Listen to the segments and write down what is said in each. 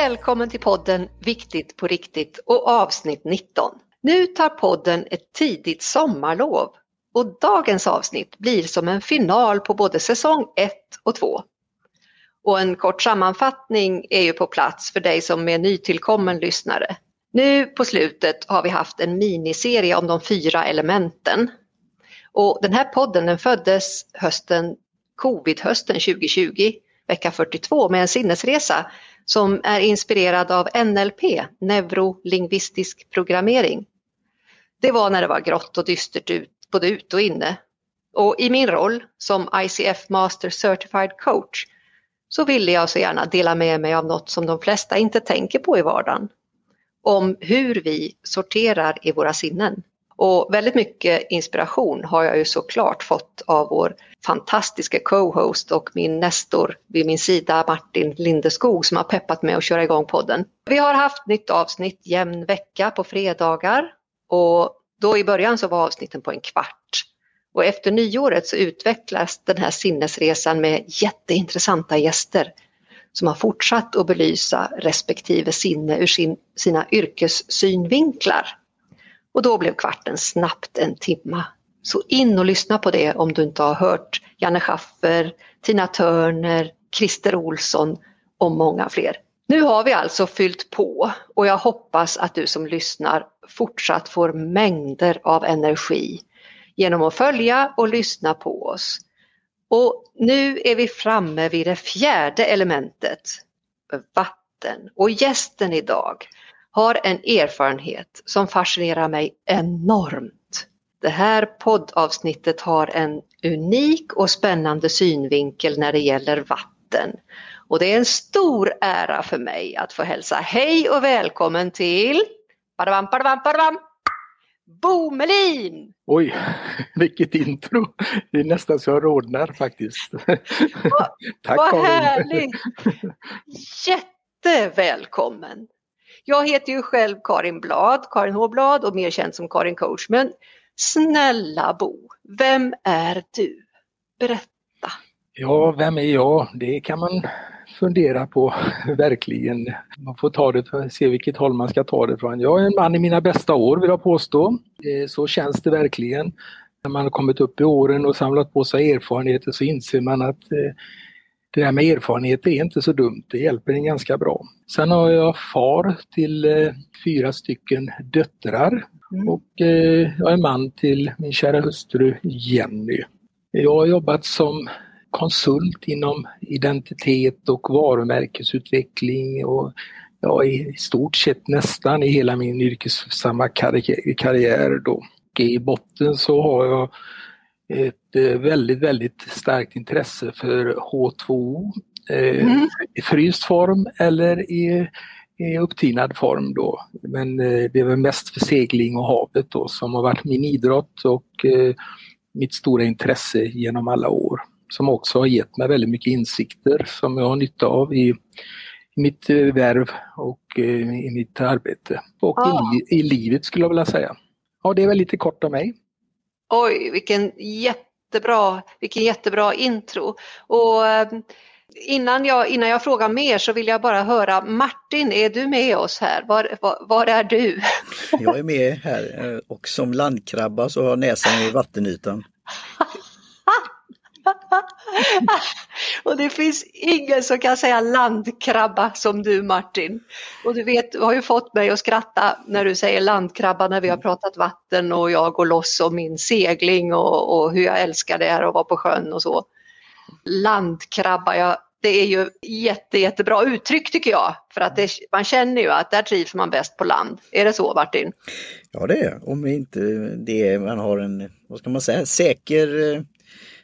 Välkommen till podden Viktigt på riktigt och avsnitt 19. Nu tar podden ett tidigt sommarlov och dagens avsnitt blir som en final på både säsong 1 och 2. Och en kort sammanfattning är ju på plats för dig som är nytillkommen lyssnare. Nu på slutet har vi haft en miniserie om de fyra elementen. Och den här podden den föddes hösten, covid-hösten 2020, vecka 42 med en sinnesresa som är inspirerad av NLP, neurolingvistisk programmering. Det var när det var grått och dystert ut, både ut och inne. Och i min roll som ICF Master Certified Coach så ville jag så gärna dela med mig av något som de flesta inte tänker på i vardagen. Om hur vi sorterar i våra sinnen. Och väldigt mycket inspiration har jag ju såklart fått av vår fantastiska co-host och min nestor vid min sida Martin Lindeskog som har peppat mig att köra igång podden. Vi har haft nytt avsnitt jämn vecka på fredagar och då i början så var avsnitten på en kvart. Och efter nyåret så utvecklas den här sinnesresan med jätteintressanta gäster som har fortsatt att belysa respektive sinne ur sin, sina yrkessynvinklar. Och då blev kvarten snabbt en timma. Så in och lyssna på det om du inte har hört Janne Schaffer, Tina Turner, Christer Olsson och många fler. Nu har vi alltså fyllt på och jag hoppas att du som lyssnar fortsatt får mängder av energi genom att följa och lyssna på oss. Och nu är vi framme vid det fjärde elementet, vatten. Och gästen idag har en erfarenhet som fascinerar mig enormt. Det här poddavsnittet har en unik och spännande synvinkel när det gäller vatten. Och det är en stor ära för mig att få hälsa hej och välkommen till badabam, badabam, badabam, Bo Melin! Oj, vilket intro! Det är nästan så jag rodnar faktiskt. Vad, Tack vad Karin! härligt! Jättevälkommen! Jag heter ju själv Karin Blad, Karin H Blad och mer känd som Karin Coach. Men snälla Bo, vem är du? Berätta! Ja, vem är jag? Det kan man fundera på verkligen. Man får ta det för att se vilket håll man ska ta det från. Jag är en man i mina bästa år vill jag påstå. Eh, så känns det verkligen. När man har kommit upp i åren och samlat på sig erfarenheter så inser man att eh, det där med erfarenhet är inte så dumt, det hjälper en ganska bra. Sen har jag far till eh, fyra stycken döttrar mm. och jag är man till min kära hustru Jenny. Jag har jobbat som konsult inom identitet och varumärkesutveckling och ja, i stort sett nästan i hela min yrkessamma karriär då. Och I botten så har jag eh, väldigt, väldigt starkt intresse för H2O, eh, mm. i fryst form eller i, i upptinad form då. Men eh, det är väl mest för segling och havet då som har varit min idrott och mitt stora intresse genom alla år som också har gett mig väldigt mycket insikter som jag har nytta av i, mitt eh, värv och eh, i mitt arbete. Och ah. i, i, livet skulle jag vilja säga. Ja, det är väl lite kort av mig. Oj, vilken jättebra, vilken jättebra intro. Och eh, innan jag, innan jag frågar mer så vill jag bara höra Martin, är du med oss här? Var, var, var är du? Jag är med här och som landkrabba så har näsan i vattenytan. och det finns ingen som kan säga landkrabba som du Martin. Och du vet, du har ju fått mig att skratta när du säger landkrabba när vi har pratat vatten och jag går loss om min segling och, och hur jag älskar det här att vara på sjön och så. Landkrabba, jag, det är ju jätte, jättebra uttryck tycker jag. För att det, man känner ju att där trivs man bäst på land. Är det så Martin? Ja det är Om inte det man har en, vad ska man säga, säker. Eh,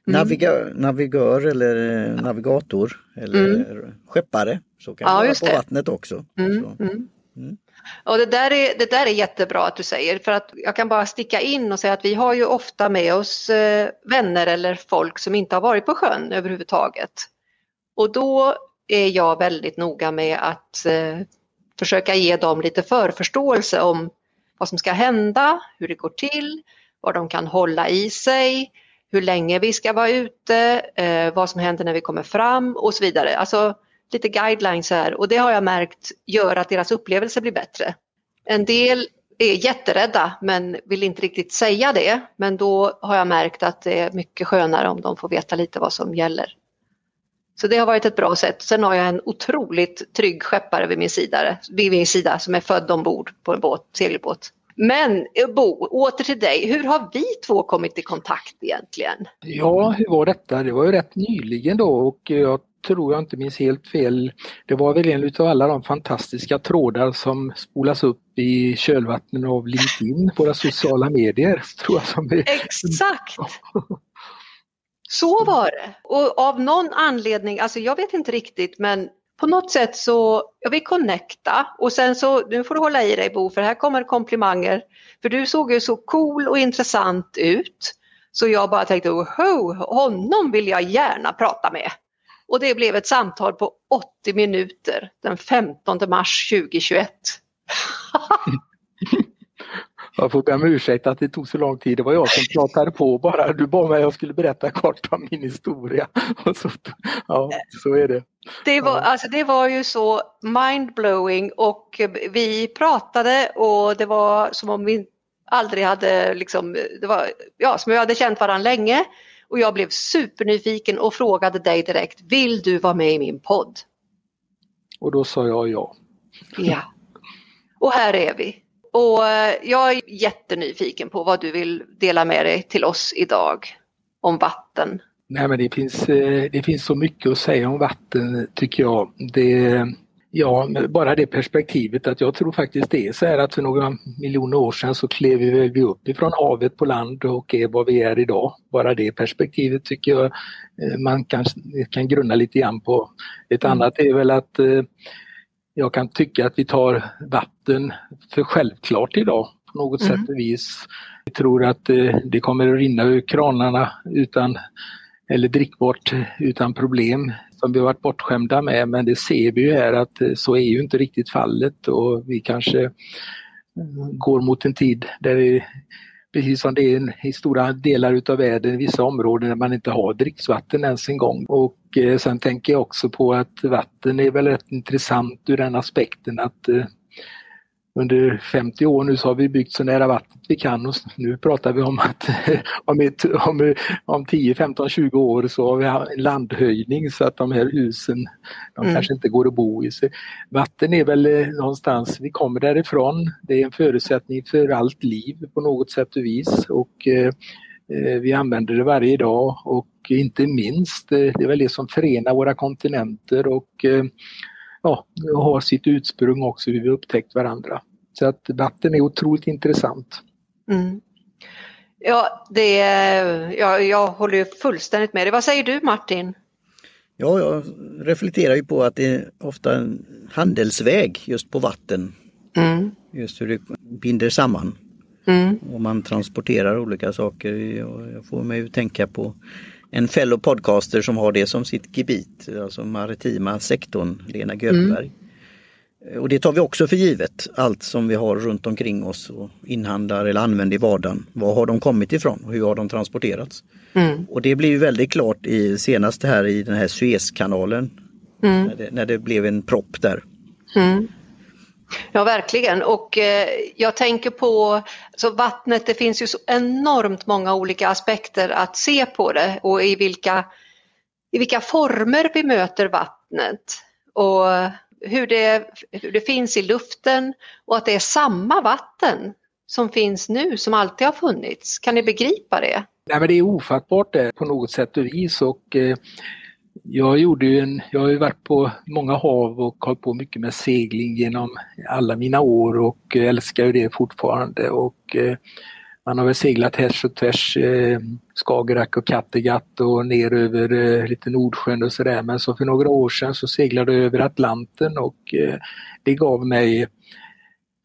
Naviga, navigör eller navigator eller mm. skeppare. Så kan ja, det vara på det. vattnet också. Mm. mm. Mm. Och det där, är, det där är jättebra att du säger för att jag kan bara sticka in och säga att vi har ju ofta med oss eh, vänner eller folk som inte har varit på sjön överhuvudtaget. Och då är jag väldigt noga med att eh, försöka ge dem lite förförståelse om vad som ska hända, hur det går till, vad de kan hålla i sig, hur länge vi ska vara ute, eh, vad som händer när vi kommer fram och så vidare. Alltså lite guidelines här och det har jag märkt gör att deras upplevelse blir bättre. En del är jätterädda men vill inte riktigt säga det. Men då har jag märkt att det är mycket skönare om de får veta lite vad som gäller. Så det har varit ett bra sätt. Sen har jag en otroligt trygg skeppare vid min sida, vid min sida som är född ombord på en båt, segelbåt. Men Bo, åter till dig. Hur har vi två kommit i kontakt egentligen? Ja, hur var detta? Det var ju rätt nyligen då och jag tror jag inte minns helt fel. Det var väl en utav alla de fantastiska trådar som spolas upp i kölvattnen av LinkedIn, våra sociala medier. Tror jag som är... Exakt! Så var det. Och av någon anledning, alltså jag vet inte riktigt men på något sätt så, jag vill connecta och sen så, nu får du hålla i dig Bo för här kommer komplimanger. För du såg ju så cool och intressant ut. Så jag bara tänkte, oh, honom vill jag gärna prata med. Och det blev ett samtal på 80 minuter den 15 mars 2021. Jag får be om ursäkt att det tog så lång tid. Det var jag som pratade på bara. Du bad mig att jag skulle berätta kort om min historia. Så, ja, så är det. Det var, alltså, det var ju så mindblowing och vi pratade och det var som om vi aldrig hade liksom, det var, ja, som vi hade känt varandra länge. Och jag blev supernyfiken och frågade dig direkt, vill du vara med i min podd? Och då sa jag ja. Ja. Och här är vi. Och eh, jag är jättenyfiken på vad du vill dela med dig till oss idag om vatten. Nej men det finns, eh, det finns så mycket att säga om vatten tycker jag. Det, Ja, bara det perspektivet att jag tror faktiskt det är så här att för några miljoner år sedan så klev vi upp ifrån havet på land och är vad vi är idag. Bara det perspektivet tycker jag eh, man kan, kan grunna lite grann på. Ett mm. annat är väl att jag kan tycka att vi tar vatten för självklart idag på något mm. sätt och vis. Jag tror att eh, det kommer att rinna ur kranarna utan eller drickbart utan problem som vi varit bortskämda med men det ser vi ju här att eh, så är ju inte riktigt fallet och vi kanske eh, går mot en tid där vi precis som det är i stora delar utav världen, i vissa områden där man inte har dricksvatten ens en gång. Och eh, sen tänker jag också på att vatten är väl rätt intressant ur den aspekten att eh, under 50 år nu så har vi byggt så nära vattnet vi kan och nu pratar vi om att om, ett, om, om 10, 15, 20 år så har vi en landhöjning så att de här husen de mm. kanske inte går att bo i. Så vatten är väl eh, någonstans, vi kommer därifrån, det är en förutsättning för allt liv på något sätt och vis och eh, eh vi använder det varje dag och inte minst, eh, det är väl det som förenar våra kontinenter och eh, ja, har sitt ursprung också hur vi upptäckt varandra. Så att vatten är otroligt intressant. Mm. Ja, det, ja, jag håller fullständigt med dig. Vad säger du Martin? Ja, jag reflekterar ju på att det är ofta en handelsväg just på vatten. Mm. Just hur det binder samman. Mm. Och man transporterar olika saker. Jag får mig att tänka på en fellow podcaster som har det som sitt gebit, alltså maritima sektorn, Lena Göthberg. Mm. Och det tar vi också för givet, allt som vi har runt omkring oss och inhandlar eller använder i vardagen. Var har de kommit ifrån och hur har de transporterats? Mm. Och det blir väldigt klart i senast här i den här Suezkanalen. Mm. När, det, när, det, blev en propp där. Ja verkligen och eh, jag tänker på så vattnet, det finns ju så enormt många olika aspekter att se på det och i vilka, i vilka former vi möter vattnet och hur det, hur det finns i luften och att det är samma vatten som finns nu som alltid har funnits. Kan ni begripa det? Nej, men det är ofattbart det på något sätt och vis och eh, jag gjorde ju en, jag har ju varit på många hav och hållit på mycket med segling genom alla mina år och älskar ju det fortfarande. Och eh, man har väl seglat härs och tvärs eh, Skagerrak och Kattegatt och ner över eh, lite Nordsjön och sådär. Men så för några år sedan så seglade jag över Atlanten och eh, det gav mig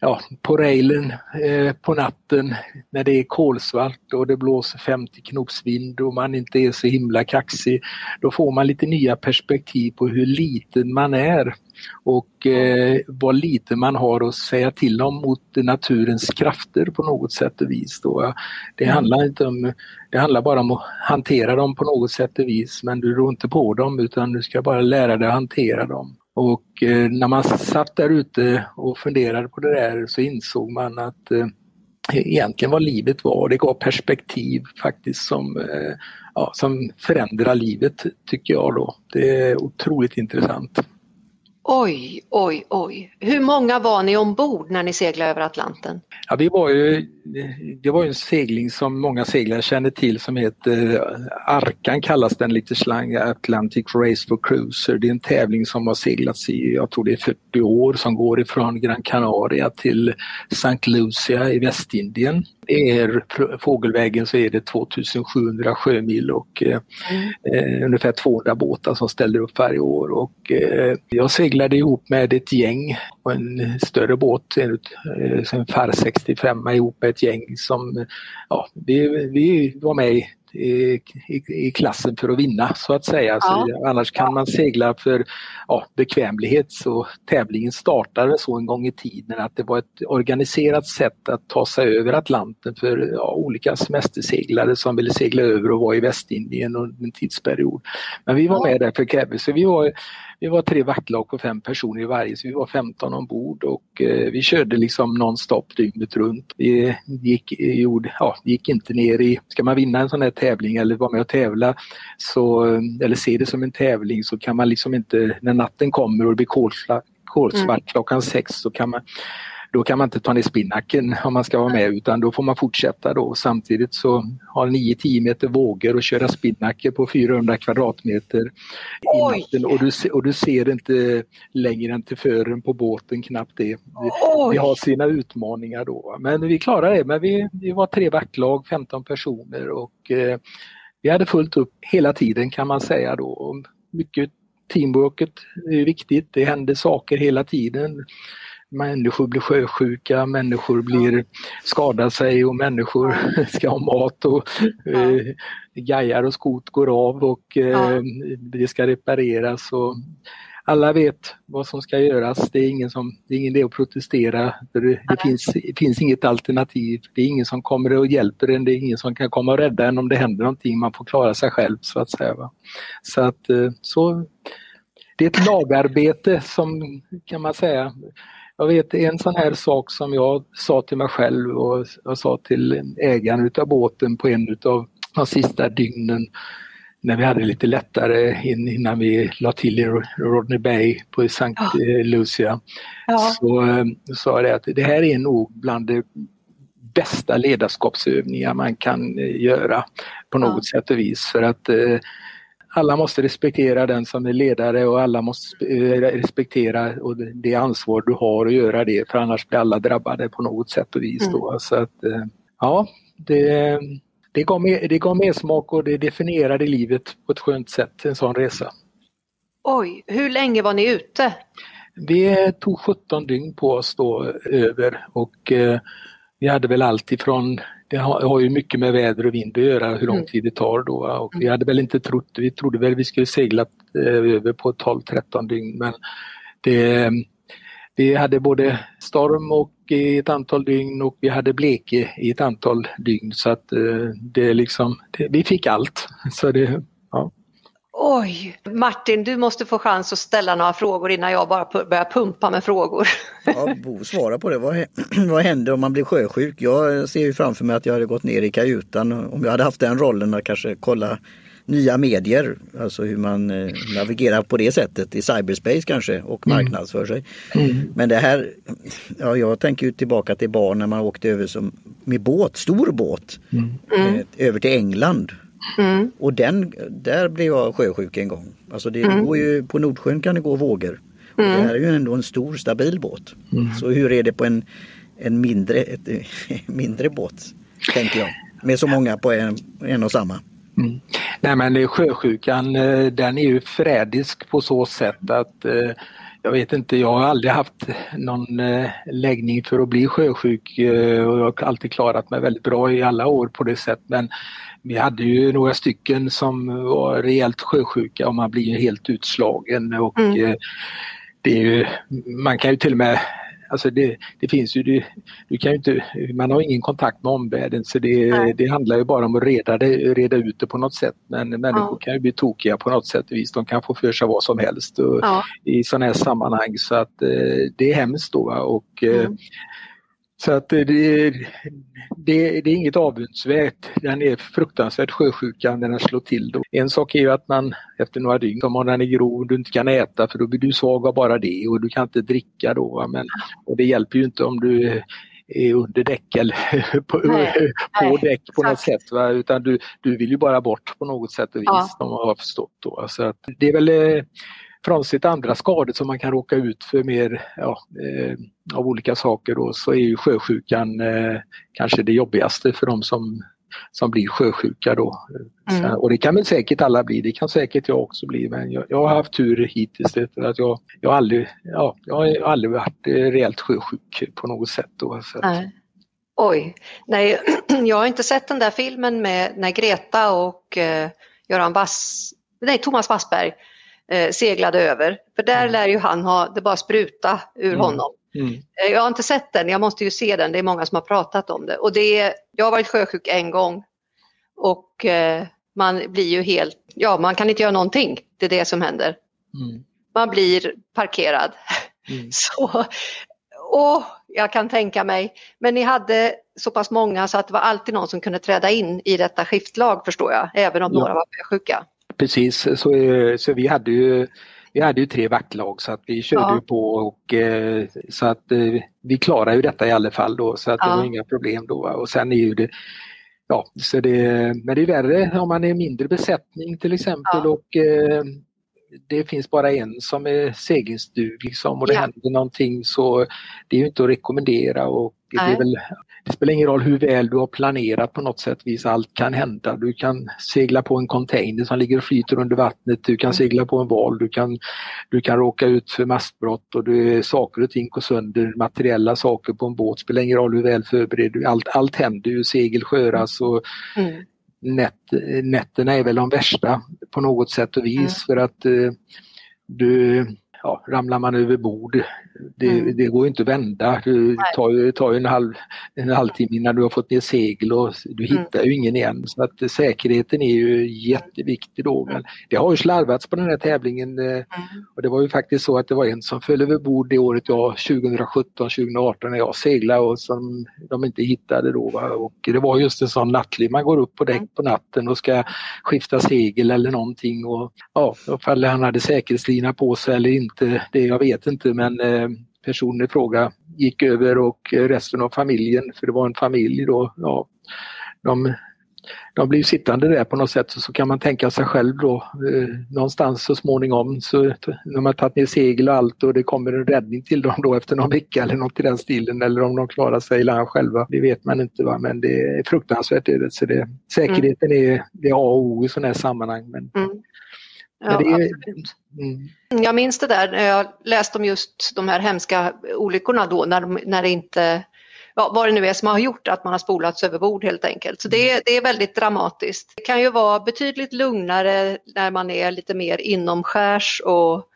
ja, på railen eh, på natten när det är kolsvart och det blåser 50 knops vind och man inte är så himla kaxig. Då får man lite nya perspektiv på hur liten man är och eh, vad lite man har att säga till om mot naturens krafter på något sätt och vis. Då. Det, mm. handlar inte om, det handlar bara om att hantera dem på något sätt och vis men du rår inte på dem utan du ska bara lära dig att hantera dem. Och eh, när man satt där ute och funderade på det där så insåg man att eh, egentligen vad livet var. Det gav perspektiv faktiskt som, eh, ja, som förändrar livet tycker jag då. Det är otroligt intressant. Oj, oj, oj. Hur många var ni ombord när ni seglade över Atlanten? Ja, vi var ju, det var en segling som många seglare känner till som heter eh, Arkan kallas den lite slang, Atlantic Race for Cruiser. Det är en tävling som har seglats i, jag tror det är 40 år, som går ifrån Gran Canaria till St. Lucia i Västindien är fågelvägen så är det 2700 sjömil och eh, mm. eh, ungefär 200 båtar som ställer upp varje år. Och, eh, jag seglade ihop med ett gäng på en större båt, en, en FAR 65 ihop med ett gäng som ja, vi, vi var med i, i, klassen för att vinna så att säga. Ja. Så, annars kan man segla för ja, bekvämlighet. Så tävlingen startade så en gång i tiden att det var ett organiserat sätt att ta sig över Atlanten för ja, olika semesterseglare som ville segla över och vara i Västindien under en tidsperiod. Men vi var med där för Kebbe, så vi var vi var tre vaktlag på fem personer i varje så vi var 15 ombord och eh, vi körde liksom nonstop dygnet runt. Vi gick, gjorde, ja, gick inte ner i, ska man vinna en sån här tävling eller vara med och tävla så, eller se det som en tävling så kan man liksom inte, när natten kommer och det blir kolsvart mm. klockan sex så kan man då kan man inte ta ner spinnaken om man ska vara med utan då får man fortsätta då. Samtidigt så har 9-10 meter vågor och köra spinnaker på 400 kvadratmeter i natten och du, och du ser inte längre än till fören på båten knappt det. Vi, har sina utmaningar då. Men vi klarade det. Men vi, vi var tre vaktlag, 15 personer och eh, vi hade fullt upp hela tiden kan man säga då. Mycket teamworket är viktigt. Det händer saker hela tiden människor blir sjösjuka, människor blir, skadar sig och människor ska ha mat och ja. eh, gajar och skot går av och eh, ja. det ska repareras. Och alla vet vad som ska göras. Det är ingen, som, det är ingen idé att protestera. För det, det finns, det finns inget alternativ. Det är ingen som kommer och hjälper en. Det är ingen som kan komma och rädda en om det händer någonting. Man får klara sig själv så att säga. Va? Så att eh, så det är ett lagarbete som kan man säga jag vet en sån här sak som jag sa till mig själv och jag sa till ägaren utav båten på en utav de sista dygnen när vi hade lite lättare innan vi la till i Rodney Bay på Sankt ja. Eh, Lucia. Ja. Så eh, sa jag att det här är nog bland det bästa ledarskapsövningar man kan eh, göra på något ja. sätt och vis. För att alla måste respektera den som är ledare och alla måste eh, respektera det ansvar du har att göra det för annars blir alla drabbade på något sätt och vis. Då. Mm. Så att, eh, ja, det, det, gav mer, det gav mer smak och det definierade livet på ett skönt sätt, en sån resa. Oj, hur länge var ni ute? Vi tog 17 dygn på oss då över och eh, vi hade väl allt ifrån det har, har, ju mycket med väder och vind att göra hur lång mm. tid det tar då. Och vi hade väl inte trott, vi trodde väl vi skulle segla eh, över på 12-13 dygn men det, vi hade både storm och i ett antal dygn och vi hade bleke i ett antal dygn så att eh, det liksom, det, vi fick allt. Så det, ja. Oj, Martin du måste få chans att ställa några frågor innan jag bara börjar pumpa med frågor. Ja, Bo, svara på det. Vad, vad händer om man blir sjösjuk? Jag ser ju framför mig att jag hade gått ner i kajutan om jag hade haft den rollen att kanske kolla nya medier, alltså hur man eh, navigerar på det sättet i cyberspace kanske och mm. marknadsför sig. Mm. Men det här, ja, jag tänker ju tillbaka till barn när man åkte över som, med båt, stor båt, mm. eh, över till England Mm. Och den, där blev jag sjösjuk en gång. Alltså det mm. går ju, på Nordsjön kan det gå vågor. Och mm. Det här är ju ändå en stor stabil båt. Mm. Så hur är det på en, en mindre, ett, mindre båt? Tänker jag. Med så många på en, en och samma. Mm. Nej men sjösjukan eh, den är ju frädisk på så sätt att eh, jag vet inte, jag har aldrig haft någon eh, läggning för att bli sjösjuk och jag har alltid klarat mig väldigt bra i alla år på det sättet men vi hade ju några stycken som var rejält sjösjuka och man blir ju helt utslagen och mm. Eh, det är ju, man kan ju till och med Alltså det, det finns ju, det, du kan inte, man har ingen kontakt med omvärlden så det, det handlar ju bara om att reda, det, reda ut det på något sätt. Men människor ja. kan ju bli tokiga på något sätt vis. De kan få för sig vad som helst och, ja. i sådana här sammanhang så att eh, det är hemskt då. Och, eh, mm. Så att det, det, det, är inget avundsvärt. Den är fruktansvärt sjösjukan när den slår till. Då. En sak är ju att man efter några dygn, om den är grov, du inte kan äta för då blir du svag av bara det och du kan inte dricka då. Men, och det hjälper ju inte om du är under däck eller på, nej, på nej, däck på något sätt. Va? Utan du, du vill ju bara bort på något sätt och vis, ja. om man har förstått. Då. Så att det är väl eh, frånsett andra skador som man kan råka ut för mer ja, eh, av olika saker då, så är ju sjösjukan eh, kanske det jobbigaste för de som, som blir sjösjuka då. Mm. och det kan väl säkert alla bli, det kan säkert jag också bli men jag, jag har haft tur hittills för att jag, jag, aldrig, ja, jag har aldrig varit eh, rejält sjösjuk på något sätt. Då. Oj, nej jag har inte sett den där filmen med när Greta och eh, Göran Bass, nej Thomas Wassberg eh, seglade över. För där mm. lär ju han ha, det bara spruta ur mm. honom. Mm. Eh, jag har inte sett den, jag måste ju se den, det är många som har pratat om det. Och det jag har varit sjösjuk en gång och eh, man blir ju helt, ja man kan inte göra någonting, det är det som händer. Mm. Man blir parkerad. Mm. Så, och jag kan tänka mig, men ni hade så pass många så att det var alltid någon som kunde träda in i detta skiftlag förstår jag, även om ja. några var sjuka. Precis, så, så vi hade ju vi hade ju tre vaktlag så att vi körde ja. på och eh, så att eh, vi klarade ju detta i alla fall då så att ja. det var inga problem då. Och sen är ju det Ja, så det, men det är värre om man är mindre besättning till exempel ja. och eh, det finns bara en som är seglingsduglig liksom, och det ja. händer någonting så det är ju inte att rekommendera och det, väl, det spelar ingen roll hur väl du har planerat på något sätt vis, allt kan hända. Du kan segla på en container som ligger och flyter under vattnet, du kan mm. segla på en val, du kan, du kan råka ut för mastbrott och du, saker och ting går sönder, materiella saker på en båt, spelar ingen roll hur väl förberedd du allt, allt händer ju, segel sköras och mm nätterna är väl de värsta på något sätt och vis mm. för att eh, du, ja, ramlar man över bord, det, mm. det går inte att vända. Det tar ju, tar ju en, halv, en halvtimme innan du har fått ner segel och du mm. hittar ju ingen igen. Så att säkerheten är ju jätteviktig då. Men det har ju slarvats på den här tävlingen eh, mm. och det var ju faktiskt så att det var en som föll över bord det året jag 2017-2018 när jag seglade och som de inte hittade då. Och det var just en sån nattlig, man går upp på däck mm. på natten och ska skifta segel eller någonting och ja, ifall han hade säkerhetslina på sig eller inte, det jag vet inte men eh, personen i fråga gick över och resten av familjen, för det var en familj då, ja, de, de blev sittande där på något sätt så, så kan man tänka sig själv då eh, någonstans så småningom så när man tagit ner segel och allt och det kommer en räddning till dem då efter någon vecka eller något i den stilen eller om de klarar sig i land själva. Det vet man inte va? men det är fruktansvärt. Är det. Så det, säkerheten mm. är, det är A och O i sådana här sammanhang. Men, mm. Ja, det är, mm. Jag minns det där när jag läste om just de här hemska olyckorna då när, när det inte, ja, vad det nu är som har gjort att man har spolats över bord helt enkelt. Så det, mm. det är väldigt dramatiskt. Det kan ju vara betydligt lugnare när man är lite mer inomskärs och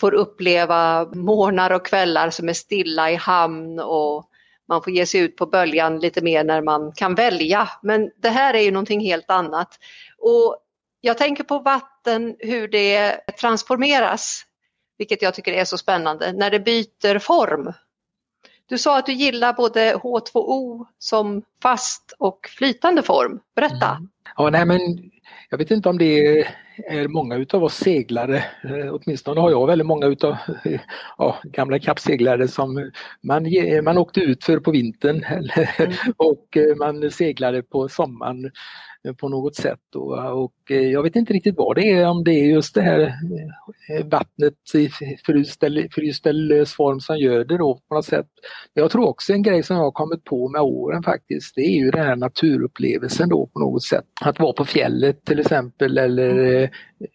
får uppleva morgnar och kvällar som är stilla i hamn och man får ge sig ut på böljan lite mer när man kan välja. Men det här är ju någonting helt annat. Och jag tänker på vatten, hur det transformeras, vilket jag tycker är så spännande, när det byter form. Du sa att du gillar både H2O som fast och flytande form. Berätta! Mm. Ja, nej, men jag vet inte om det är många utav oss seglare, eh, åtminstone har jag väldigt många utav ja, gamla kappseglare som man, man åkte ut för på vintern mm. och eh, man seglade på sommaren på något sätt. Och eh, jag vet inte riktigt vad det är, om det är just det här eh, vattnet i fryst eller, fryst eller lös form som gör det då på något sätt. Jag tror också en grej som jag har kommit på med åren faktiskt, det är ju den här naturupplevelsen då på något sätt. Att vara på fjället till exempel eller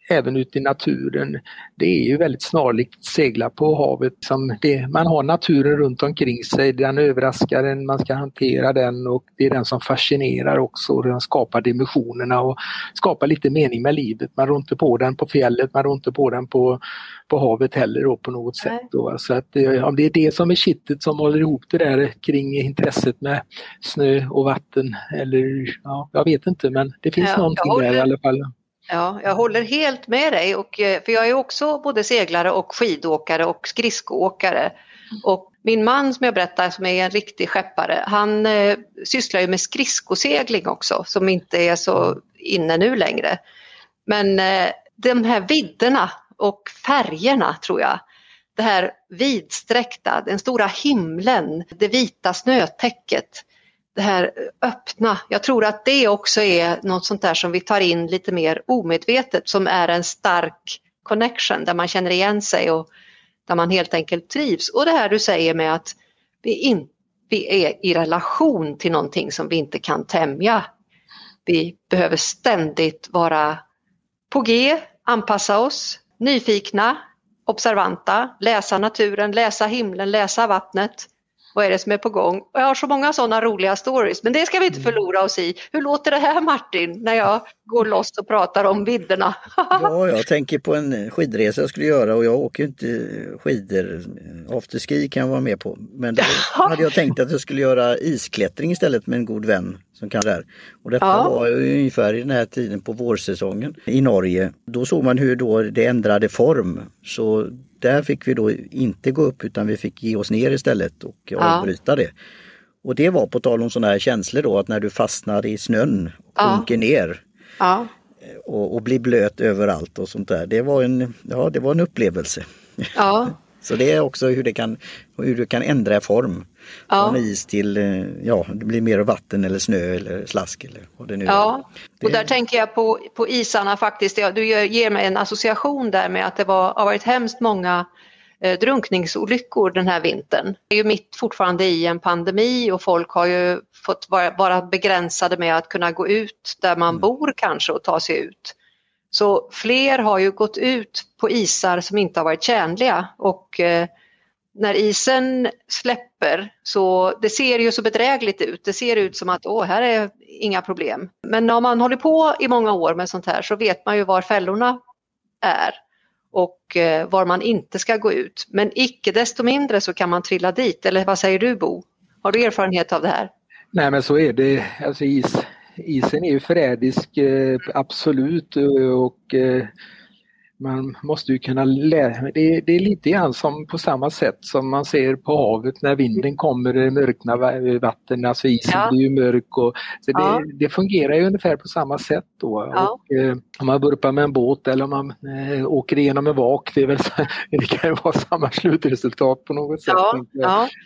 även ute i naturen. Det är ju väldigt snarlikt segla på havet. Som det, man har naturen runt omkring sig, den överraskar en, man ska hantera den och det är den som fascinerar också. Den skapar dimensionerna och skapar lite mening med livet. Man rår inte på den på fjället, man rår inte på den på, på havet heller då, på något sätt. Då. Så att, eh, om det är det som är kittet som håller ihop det där kring intresset med snö och vatten eller ja, jag vet inte men det finns ja, någonting där i alla fall. Ja, jag håller helt med dig och, eh, för jag är också både seglare och skidåkare och skridskoåkare. Och min man som jag berättade som är en riktig skeppare, han eh, sysslar ju med skridskosegling också som inte är så inne nu längre. Men eh, de här vidderna och färgerna tror jag, det här vidsträckta, den stora himlen, det vita snötäcket det här öppna. Jag tror att det också är något sånt där som vi tar in lite mer omedvetet som är en stark connection där man känner igen sig och där man helt enkelt trivs. Och det här du säger med att vi, in, vi är i relation till någonting som vi inte kan tämja. Vi behöver ständigt vara på G, anpassa oss, nyfikna, observanta, läsa naturen, läsa himlen, läsa vattnet vad är det som är på gång? Och jag har så många sådana roliga stories, men det ska vi inte mm. förlora oss i. Hur låter det här Martin, när jag går loss och pratar om vidderna? ja, jag tänker på en skidresa jag skulle göra och jag åker inte skidor. Afterski kan jag vara med på. Men då hade jag tänkt att jag skulle göra isklättring istället med en god vän som kan där. Och detta ja. var ungefär i den här tiden på vårsäsongen i Norge. Då såg man hur då det ändrade form. Så där fick vi då inte gå upp utan vi fick ge oss ner istället och ja. avbryta det. Och det var på tal om sådana här känslor då att när du fastnar i snön och ja. sjunker ner ja. och, och, blir blöt överallt och sånt där. Det var en, ja, det var en upplevelse. Ja. Så det är också hur, det kan, hur du kan ändra form. Ja. Från is till, eh, ja, det blir mer vatten eller snö eller slask eller vad det nu ja. är. och där tänker jag på, på isarna faktiskt. Du ger mig en association där med att det var, har varit hemskt många eh, drunkningsolyckor den här vintern. Det är ju mitt fortfarande i en pandemi och folk har ju fått vara, vara begränsade med att kunna gå ut där man mm. bor kanske och ta sig ut. Så fler har ju gått ut på isar som inte har varit tjänliga och eh, när isen släpper så det ser ju så bedrägligt ut. Det ser ut som att åh, här är inga problem. Men om man håller på i många år med sånt här så vet man ju var fällorna är och eh, var man inte ska gå ut. Men icke desto mindre så kan man trilla dit. Eller vad säger du Bo? Har du erfarenhet av det här? Nej men så är det. Alltså is, isen är ju förrädisk, eh, absolut. Eh, och eh, man måste ju kunna lära det, det är lite grann som på samma sätt som man ser på havet när vinden kommer, det mörknar vatten, alltså isen ja. blir ju mörk. Och, så ja. det, det, fungerar ju ungefär på samma sätt då. Ja. Och, eh, om man burpar med en båt eller om man eh, åker igenom en vak, det, väl, det kan ju vara samma slutresultat på något sätt.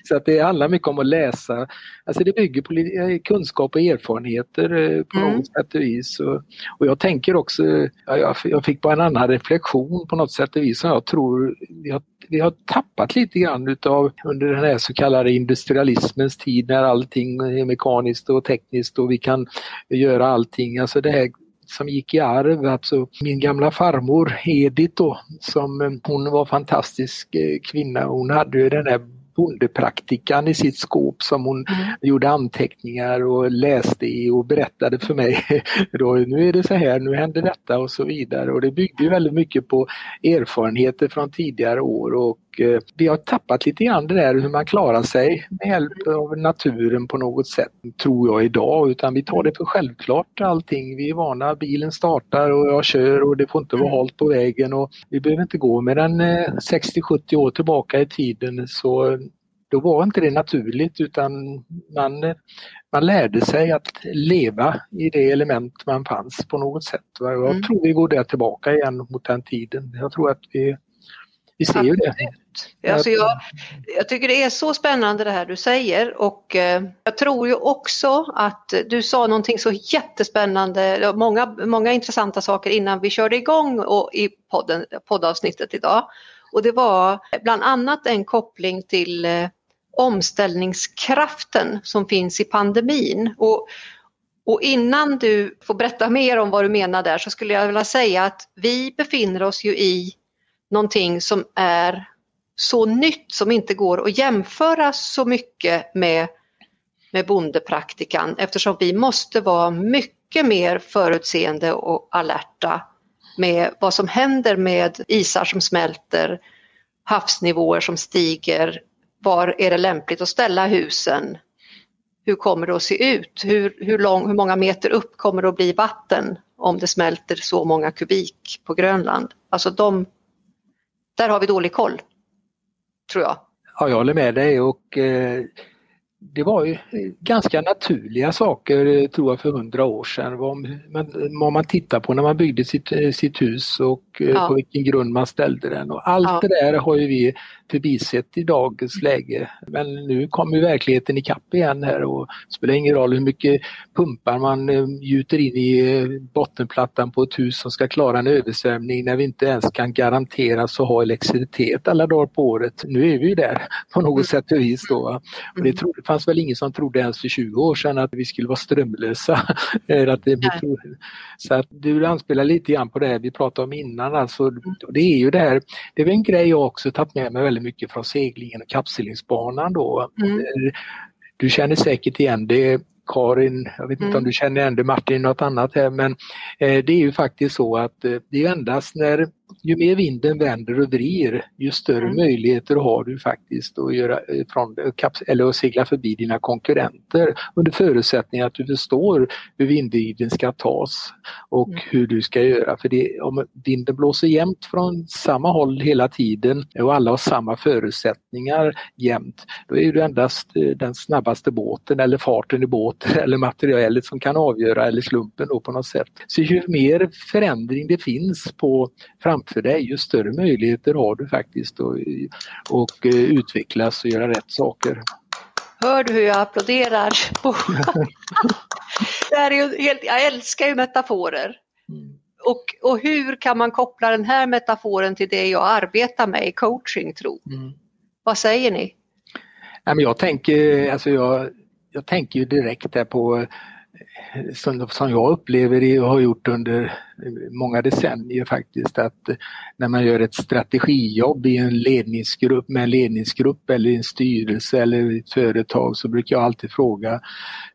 Så att det handlar mycket om att läsa. Alltså det bygger på eh, kunskap och erfarenheter eh, på mm. något sätt och vis. Och, och jag tänker också, jag, jag fick bara en annan reflektion reflektion på något sätt och vis som jag tror vi har, vi har tappat lite grann utav under den här så kallade industrialismens tid när allting är mekaniskt och tekniskt och vi kan göra allting. Alltså det här som gick i arv. Alltså min gamla farmor Edith då, som eh, hon var fantastisk eh, kvinna. Hon hade ju den här bondepraktikan i sitt skåp som hon mm. gjorde anteckningar och läste i och berättade för mig. Då, nu är det så här, nu händer detta och så vidare. Och det byggde väldigt mycket på erfarenheter från tidigare år och eh, vi har tappat lite grann det där hur man klarar sig med hjälp av naturen på något sätt, tror jag idag. Utan vi tar det för självklart allting. Vi är vana, bilen startar och jag kör och det får inte vara halt på vägen och vi behöver inte gå med den 60-70 år tillbaka i tiden så då var inte det naturligt utan man, man lärde sig att leva i det element man fanns på något sätt. Jag mm. tror vi går där tillbaka igen mot den tiden. Jag tror att vi, vi ser ju det. Alltså jag, jag, tycker det är så spännande det här du säger och eh, jag tror ju också att du sa någonting så jättespännande, många, många intressanta saker innan vi körde igång och, i podden, poddavsnittet idag. Och det var bland annat en koppling till eh, omställningskraften som finns i pandemin. Och Och innan du får berätta mer om vad du menar där så skulle jag vilja säga att vi befinner oss ju i någonting som är så nytt som inte går att jämföra så mycket med, med bondepraktikan eftersom vi måste vara mycket mer förutseende och alerta med vad som händer med isar som smälter, havsnivåer som stiger, var är det lämpligt att ställa husen, hur kommer det att se ut, hur, hur, lång, hur många meter upp kommer det att bli vatten om det smälter så många kubik på Grönland. Alltså de, där har vi dålig koll, tror jag. Ja, jag håller med dig och eh, det var ju ganska naturliga saker eh, tror jag för hundra år sedan. Vad man, vad man tittar på när man byggde sitt, eh, sitt hus och eh, ja. på vilken grund man ställde den. Och allt ja. det där har ju vi förbisett i dagens läge. Men nu kommer verkligheten ikapp igen här och det spelar ingen roll hur mycket pumpar man gjuter in i bottenplattan på ett hus som ska klara en översvämning när vi inte ens kan garanteras att ha elektricitet alla dagar på året. Nu är vi ju där på något sätt och vis då. Och det tror, fanns väl ingen som trodde ens för 20 år sedan att vi skulle vara strömlösa. att det så att du anspelar lite grann på det vi pratade om innan. Alltså, det är ju det här, det är en grej jag också tagit med mig väldigt mycket från seglingen och kapselingsbanan då. Mm. Du känner säkert igen det Karin, jag vet inte mm. om du känner igen det Martin, något annat här men eh, det är ju faktiskt så att eh, det är endast när ju mer vinden vänder och vrir, ju större mm. möjligheter har du faktiskt att, göra, eh, från, eller att segla förbi dina konkurrenter under förutsättning att du förstår hur vindvinden ska tas och mm. hur du ska göra. För det, om vinden blåser jämnt från samma håll hela tiden och alla har samma förutsättningar jämnt, då är det endast eh, den snabbaste båten eller farten i båten eller materialet som kan avgöra eller slumpen då på något sätt. Så ju mer förändring det finns på framtiden för dig, ju större möjligheter har du faktiskt att och, eh, utvecklas och göra rätt saker. Hör du hur jag applåderar? det är ju helt, jag älskar ju metaforer. Mm. Och, och hur kan man koppla den här metaforen till det jag arbetar med i coaching tro? Mm. Vad säger ni? jag tänker, alltså jag, jag tänker ju direkt där på som, som jag upplever det och har gjort under många decennier faktiskt att när man gör ett strategijobb i en ledningsgrupp med en ledningsgrupp eller en styrelse eller ett företag så brukar jag alltid fråga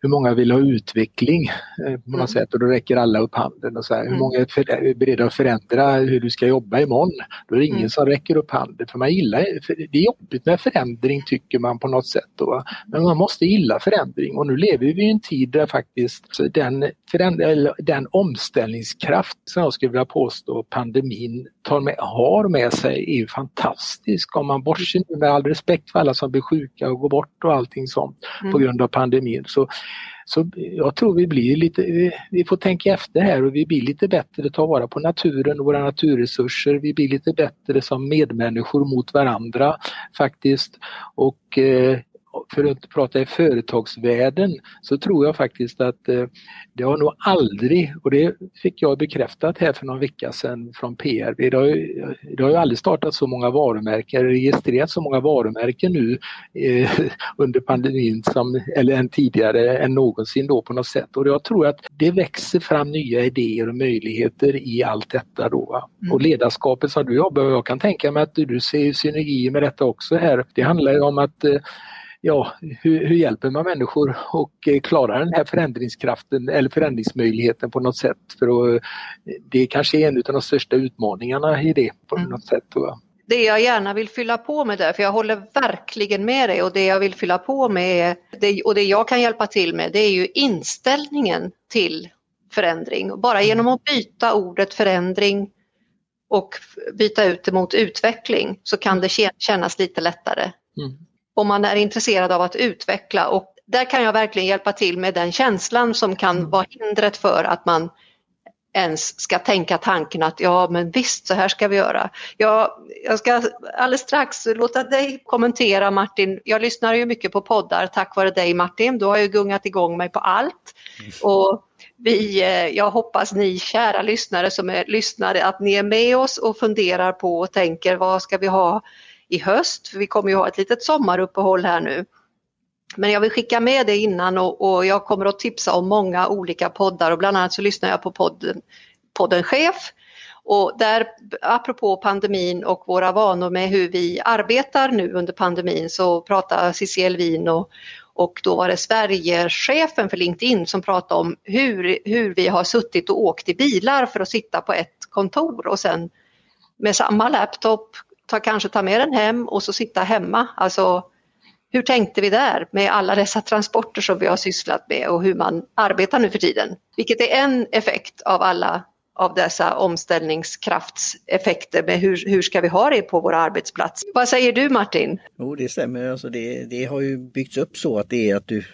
hur många vill ha utveckling eh, på något mm. sätt och då räcker alla upp handen och så här, hur mm. många är beredda att förändra hur du ska jobba imorgon? Då är det ingen mm. som räcker upp handen för man gillar, det är jobbigt med förändring tycker man på något sätt då, men man måste gilla förändring och nu lever vi i en tid där faktiskt den, den omställningskraft som jag skulle vilja påstå pandemin tar med, har med sig är ju fantastisk. Om man bortser med all respekt för alla som blir sjuka och går bort och allting sånt mm. på grund av pandemin. Så, så jag tror vi blir lite, vi får tänka efter här och vi blir lite bättre, ta vara på naturen och våra naturresurser. Vi blir lite bättre som medmänniskor mot varandra faktiskt. Och eh, för att prata i företagsvärlden, så tror jag faktiskt att eh, det har nog aldrig, och det fick jag bekräftat här för någon vecka sedan från PRB, det har ju, det har ju aldrig startat så många varumärken, registrerat så många varumärken nu eh, under pandemin som, eller än tidigare än någonsin då på något sätt. Och jag tror att det växer fram nya idéer och möjligheter i allt detta då. Mm. Och ledarskapet som du jobbar jag kan tänka mig att du ser synergier med detta också här. Det handlar ju om att eh, ja, hur, hur, hjälper man människor och eh, klarar den här förändringskraften eller förändringsmöjligheten på något sätt? För att, det kanske är en av de största utmaningarna i det på mm. något sätt. Det jag gärna vill fylla på med där, för jag håller verkligen med dig och det jag vill fylla på med det, och det jag kan hjälpa till med det är ju inställningen till förändring. Bara mm. genom att byta ordet förändring och byta ut det mot utveckling så kan det kännas lite lättare. Mm om man är intresserad av att utveckla och där kan jag verkligen hjälpa till med den känslan som kan mm. vara hindret för att man ens ska tänka tanken att ja men visst så här ska vi göra. Jag, jag ska alldeles strax låta dig kommentera Martin. Jag lyssnar ju mycket på poddar tack vare dig Martin. Du har ju gungat igång mig på allt. Mm. Och vi, eh, jag hoppas ni kära lyssnare som är lyssnare att ni är med oss och funderar på och tänker vad ska vi ha i höst, för vi kommer ju ha ett litet sommaruppehåll här nu. Men jag vill skicka med det innan och, och, jag kommer att tipsa om många olika poddar och bland annat så lyssnar jag på podden, podden Chef. Och där, apropå pandemin och våra vanor med hur vi arbetar nu under pandemin så pratar Cissi Elvin och, och då var det Sverigechefen för LinkedIn som pratade om hur, hur vi har suttit och åkt i bilar för att sitta på ett kontor och sen med samma laptop ta, kanske ta med den hem och så sitta hemma. Alltså hur tänkte vi där med alla dessa transporter som vi har sysslat med och hur man arbetar nu för tiden? Vilket är en effekt av alla av dessa omställningskraftseffekter med hur, hur ska vi ha det på våra arbetsplatser. Vad säger du Martin? Jo det stämmer, alltså det, det har ju byggts upp så att det är att du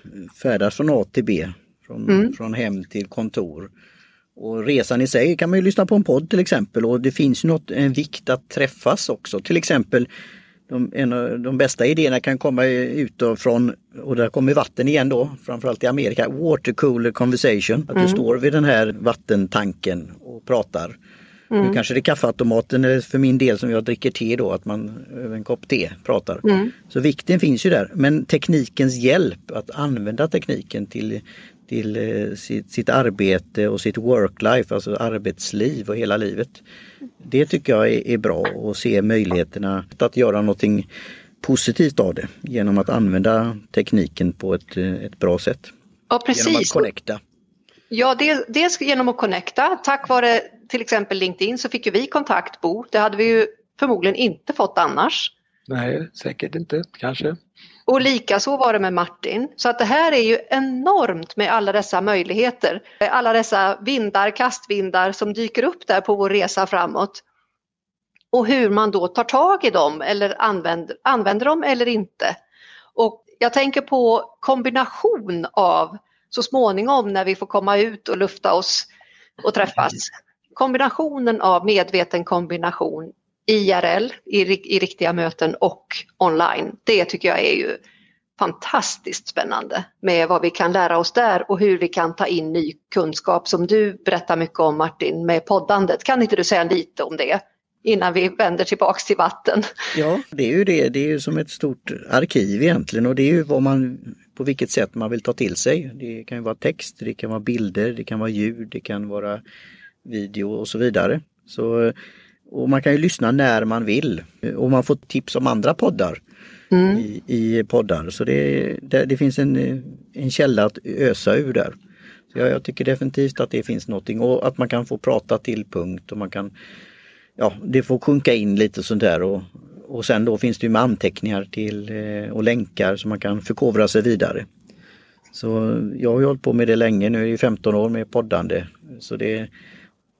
färdas från A till B, från, mm. från hem till kontor. Och resan i sig kan man ju lyssna på en podd till exempel och det finns något, en vikt att träffas också. Till exempel de, en av de bästa idéerna kan komma utifrån, och där kommer vatten igen då, framförallt i Amerika, water cooler conversation. Att mm. du står vid den här vattentanken och pratar. Mm. Nu kanske det är kaffeautomaten eller för min del som jag dricker te då, att man över en kopp te pratar. Mm. Så vikten finns ju där, men teknikens hjälp, att använda tekniken till, till eh, sitt, sitt, arbete och sitt work-life, alltså arbetsliv och hela livet. Det tycker jag är, är bra och se möjligheterna att göra någonting positivt av det genom att använda tekniken på ett, eh, ett bra sätt. Ja precis. Genom att connecta. Ja, dels genom att connecta. Tack vare till exempel LinkedIn så fick ju vi kontakt Bo. Det hade vi ju förmodligen inte fått annars. Nej, säkert inte, kanske. Och lika så var det med Martin. Så att det här är ju enormt med alla dessa möjligheter. Alla dessa vindar, kastvindar som dyker upp där på vår resa framåt. Och hur man då tar tag i dem eller använder, använder dem eller inte. Och jag tänker på kombination av så småningom när vi får komma ut och lufta oss och träffas. Kombinationen av medveten kombination IRL i, i riktiga möten och online. Det tycker jag är ju fantastiskt spännande med vad vi kan lära oss där och hur vi kan ta in ny kunskap som du berättar mycket om Martin med poddandet. Kan inte du säga lite om det? innan vi vänder tillbaks till vatten. Ja, det är ju det. Det är ju som ett stort arkiv egentligen och det är ju vad man, på vilket sätt man vill ta till sig. Det kan ju vara text, det kan vara bilder, det kan vara ljud, det kan vara video och så vidare. Så och man kan ju lyssna när man vill och man får tips om andra poddar mm. i, i, poddar. Så det, det, det, finns en, en källa att ösa ur där. Så jag, jag, tycker definitivt att det finns någonting och att man kan få prata till punkt och man kan Ja, det får sjunka in lite sånt där och, och sen då finns det ju med anteckningar till eh, och länkar så man kan förkovra sig vidare. Så jag har hållit på med det länge, nu är det 15 år med poddande. Så det,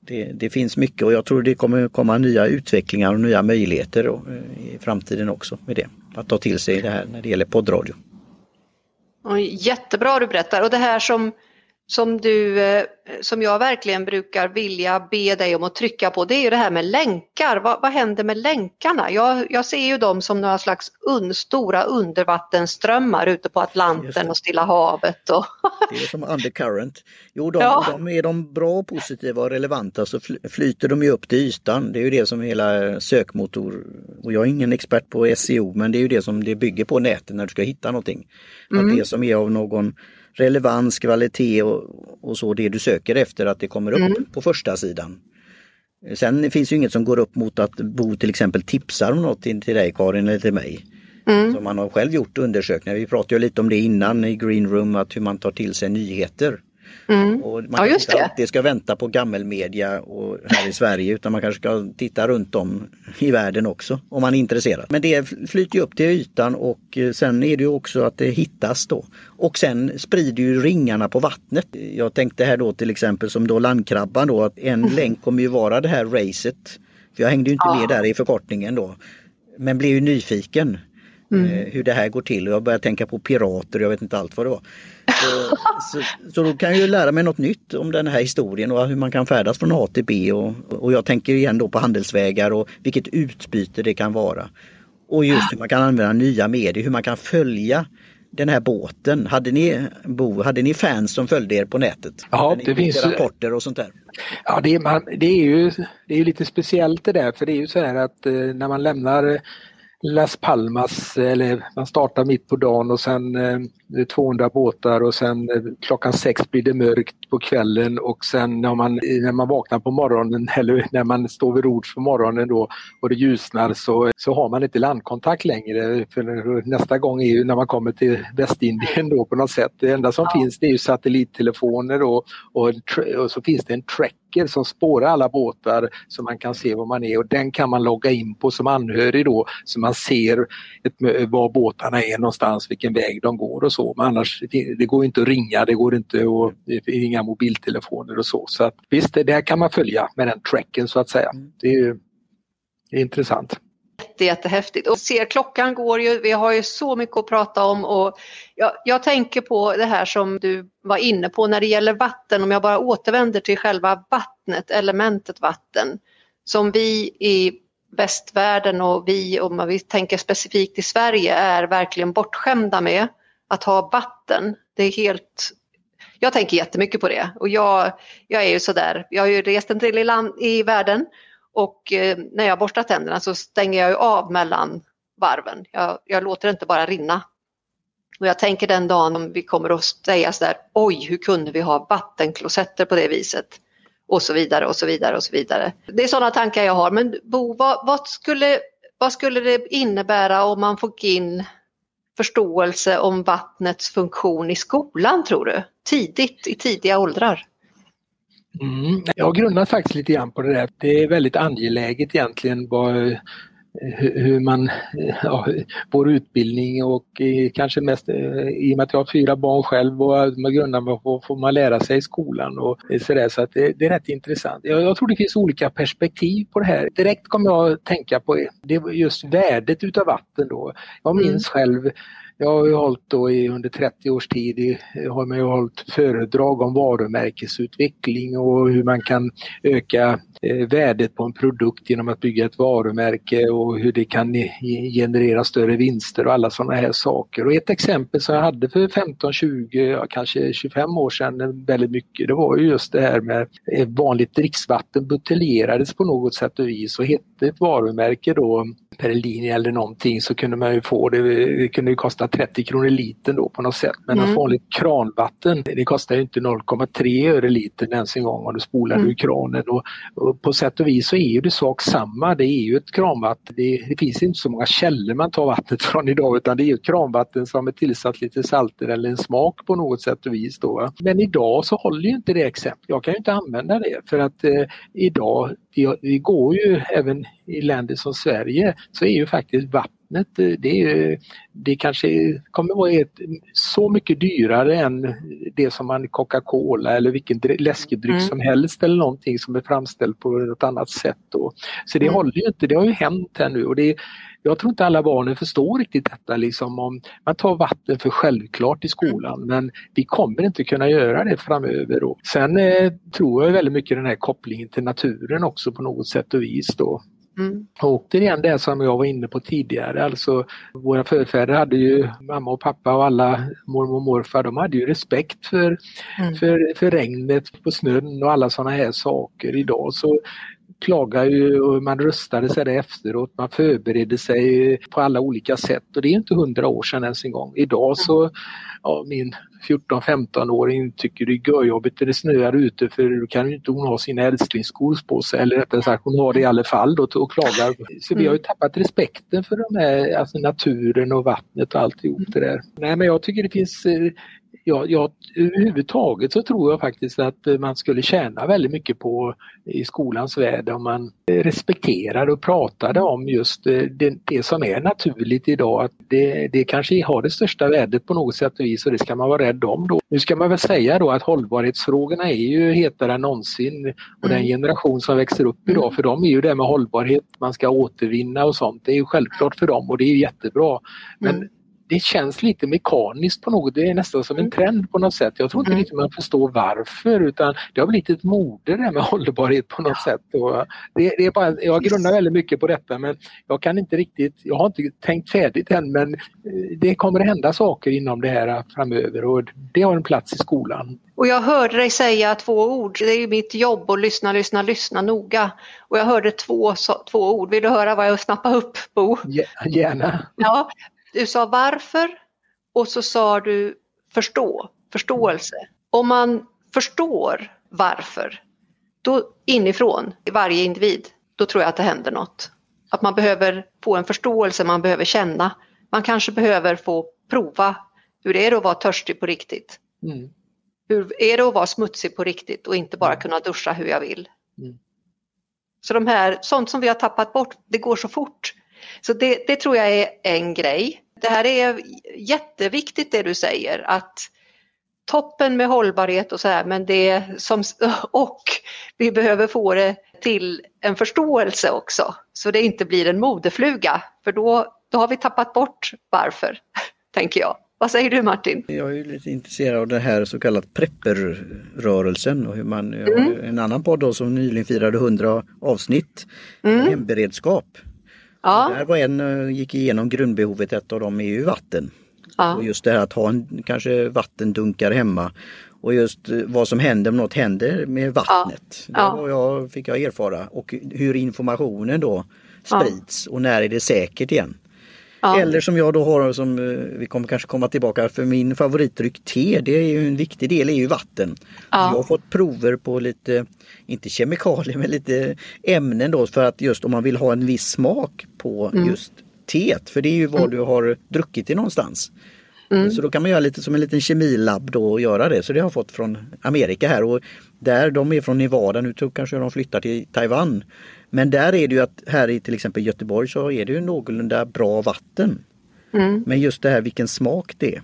det, det, finns mycket och jag tror det kommer komma nya utvecklingar och nya möjligheter och, eh, i framtiden också med det. Att ta till sig det här när det gäller poddradio. Jättebra du berättar och det här som som, du, eh, som jag verkligen brukar vilja be dig om att trycka på det är ju det här med länkar. Vad, vad händer med länkarna? Jag, jag ser ju dem som några slags un, stora undervattensströmmar ute på Atlanten och Stilla havet. Och... det är som undercurrent. Jo, de, ja. de, är de bra, positiva och relevanta så flyter de ju upp till ytan. Det är ju det som hela sökmotor, och jag är ingen expert på SEO, men det är ju det som det bygger på nätet när du ska hitta någonting. Mm. Att det som är av någon relevans, kvalitet och, och så det du söker efter att det kommer upp mm. på första sidan. Sen finns ju inget som går upp mot att Bo till exempel tipsar om något till, dig Karin eller till mig. Mm. Så man har själv gjort undersökningar. Vi pratade ju lite om det innan i Green Room, att hur man tar till sig nyheter. Mm. Och man ja, inte alltid ska vänta på gammelmedia och här i Sverige utan man kanske ska titta runt om i världen också om man är intresserad. Men det flyter ju upp till ytan och eh, sen är det ju också att det hittas då. Och sen sprider ju ringarna på vattnet. Jag tänkte här då till exempel som då landkrabban då att en mm. länk kommer ju vara det här racet. För jag hängde ju inte ja. med där i förkortningen då. Men blev ju nyfiken. Mm. Eh, hur det här går till och jag började tänka på pirater och jag vet inte allt vad det var. Så, så, så, då kan jag ju lära mig något nytt om den här historien och hur man kan färdas från A till B och, och jag tänker igen då på handelsvägar och vilket utbyte det kan vara. Och just hur man kan använda nya medier, hur man kan följa den här båten. Hade ni, Bo, hade ni fans som följde er på nätet? Ja, det finns rapporter och sånt där. Ja, det är, man, det är ju det är lite speciellt det där för det är ju så här att eh, när man lämnar Las Palmas, eller man startar mitt på dagen och sen 200 båtar och sen klockan sex blir det mörkt på kvällen och sen när man, när man vaknar på morgonen eller när man står vid rods på morgonen då och det ljusnar så, så har man inte landkontakt längre. För nästa gång är ju när man kommer till Västindien då på något sätt. Det enda som ja. finns det är ju satellittelefoner och, och, och så finns det en tracker som spårar alla båtar så man kan se var man är och den kan man logga in på som anhörig då så man ser ett, var båtarna är någonstans, vilken väg de går och så. Men annars, det går inte att ringa, det går inte att ringa mobiltelefoner och så. Så att, visst, det här kan man följa med den tracken så att säga. Mm. Det är, det är intressant jättehäftigt. Och ser, klockan går ju, vi har ju så mycket att prata om. Och jag, jag, tänker på det här som du var inne på när det gäller vatten, om jag bara återvänder till själva vattnet, elementet vatten, som vi i västvärlden och vi, om vi tänker specifikt i Sverige, är verkligen bortskämda med att ha vatten. Det är helt jag tänker jättemycket på det. Och jag, jag är ju sådär, jag har ju rest en del i, land, i världen och eh, när jag borstar tänderna så stänger jag av mellan varven. Jag, jag, låter det inte bara rinna. Och jag tänker den dagen om vi kommer att säga sådär, oj hur kunde vi ha vattenklosetter på det viset? Och så vidare och så vidare och så vidare. Det är sådana tankar jag har. Men Bo, vad, vad, skulle, vad skulle det innebära om man fick in förståelse om vattnets funktion i skolan tror du? Tidigt, i tidiga åldrar? Mm. Jag har grundat faktiskt lite grann på det där. Det är väldigt angeläget egentligen vad, hur man, ja, vår utbildning och kanske mest i och med att jag har fyra barn själv och man grundar på får man lära sig i skolan och sådär så att det, det är rätt intressant. Jag, jag, tror det finns olika perspektiv på det här. Direkt kommer jag att tänka på det just värdet utav vatten då. Jag minns mm. själv jag har ju hållit då i, under 30 års tid i, har man ju hållit föredrag om varumärkesutveckling och hur man kan öka värdet på en produkt genom att bygga ett varumärke och hur det kan generera större vinster och alla sådana här saker. Och ett exempel som jag hade för 15, 20, kanske 25 år sedan väldigt mycket, det var ju just det här med eh, vanligt dricksvatten buteljerades på något sätt och vis och hette ett varumärke då per linje eller någonting så kunde man ju få det, det kunde kosta 30 kronor litern då på något sätt. Men mm. vanligt kranvatten det kostar inte 0,3 öre litern ens en gång om du spolar mm. ur kranen. Och, och, på sätt och vis så är ju det sak samma. Det är ju ett kranvatten. Det, det, finns inte så många källor man tar vattnet från idag utan det är ett kranvatten som är tillsatt lite salter eller en smak på något sätt och vis. Då. Men idag så håller ju inte det exemplet. Jag kan ju inte använda det för att eh, idag, vi, vi går ju även i länder som Sverige så är ju faktiskt vatten vattnet, det, är, det kanske kommer vara ett, så mycket dyrare än det som man Coca-Cola eller vilken läskedryck mm. som helst eller någonting som är framställt på ett annat sätt. Då. Så det mm. håller ju inte, det har ju hänt här nu och det, jag tror inte alla barnen förstår riktigt detta. Liksom om man tar vatten för självklart i skolan men vi kommer inte kunna göra det framöver. Då. Sen eh, tror jag väldigt mycket den här kopplingen till naturen också på något sätt och vis. Då. Mm. Återigen det som jag var inne på tidigare, alltså våra förfäder hade ju, mamma och pappa och alla mormor och morfar, de hade ju respekt för, mm. för, för regnet på snön och alla sådana här saker. Idag så klagar ju och man röstade sig det efteråt, man förberedde sig på alla olika sätt och det är inte hundra år sedan ens en gång. Idag så, ja, min 14-15-åring tycker det är görjobbigt när det snöar ute för då kan ju inte hon ha sina älsklingsskor på sig eller rättare sagt hon har det i alla fall då och klagar. Så vi har ju mm. tappat respekten för de här, alltså naturen och vattnet och alltihop det där. Nej men jag tycker det finns eh, ja, ja, överhuvudtaget så tror jag faktiskt att man skulle tjäna väldigt mycket på i skolans värld om man respekterar och pratade om just eh, det, det som är naturligt idag. Att det, det kanske har det största värdet på något sätt och vis och det ska man vara rädd om. Då. Nu ska man väl säga då att hållbarhetsfrågorna är ju hetare än någonsin och mm. den generation som växer upp idag mm. för dem är ju det med hållbarhet, man ska återvinna och sånt. Det är ju självklart för dem och det är jättebra. Men mm det känns lite mekaniskt på något, det är nästan som en mm. trend på något sätt. Jag tror inte mm. riktigt man förstår varför utan det har blivit ett mode det med hållbarhet på något sätt. Och det, det, är bara, jag grundar väldigt mycket på detta men jag kan inte riktigt, jag har inte tänkt färdigt än men eh, det kommer att hända saker inom det här framöver och det har en plats i skolan. Och jag hörde dig säga två ord, det är ju mitt jobb att lyssna, lyssna, lyssna noga. Och jag hörde två, två ord, vill du höra vad jag snappade upp Bo? Gärna. Ja, du sa varför och så sa du förstå, förståelse. Om man förstår varför, då inifrån, i varje individ, då tror jag att det händer något. Att man behöver få en förståelse, man behöver känna. Man kanske behöver få prova hur det är att vara törstig på riktigt. Mm. Hur är det att vara smutsig på riktigt och inte bara mm. kunna duscha hur jag vill? Mm. Så de här, sånt som vi har tappat bort, det går så fort. Så det, det tror jag är en grej. Det här är jätteviktigt det du säger att toppen med hållbarhet och så här men det som, och vi behöver få det till en förståelse också så det inte blir en modefluga för då, då har vi tappat bort varför, tänker jag. Vad säger du Martin? Jag är lite intresserad av det här så kallat prepperrörelsen och hur man, mm. en annan podd då som nyligen firade 100 avsnitt, mm. hemberedskap. Ja. Där var en, eh, gick igenom grundbehovet, ett av dem är ju vatten. Ja. Och just det här att ha en kanske vattendunkar hemma och just eh, vad som händer om något händer med vattnet. Ja. Det jag, fick jag erfara och hur informationen då sprids och när är det säkert igen. Ja. Eller som jag då har, som eh, vi kommer kanske komma tillbaka, för min favoritdryck te, det är ju en viktig del, är ju vatten. Ja. Jag har fått prover på lite, inte kemikalier, men lite ämnen då för att just om man vill ha en viss smak på mm. just teet, för det är ju vad mm. du har druckit i någonstans. Mm. Så då kan man göra lite som en liten kemilabb då och göra det. Så det har jag fått från Amerika här och där, de är från Nevada, nu tror kanske de flyttar till Taiwan. Men där är det ju att här i till exempel Göteborg så är det ju någorlunda bra vatten. Mm. Men just det här vilken smak det är.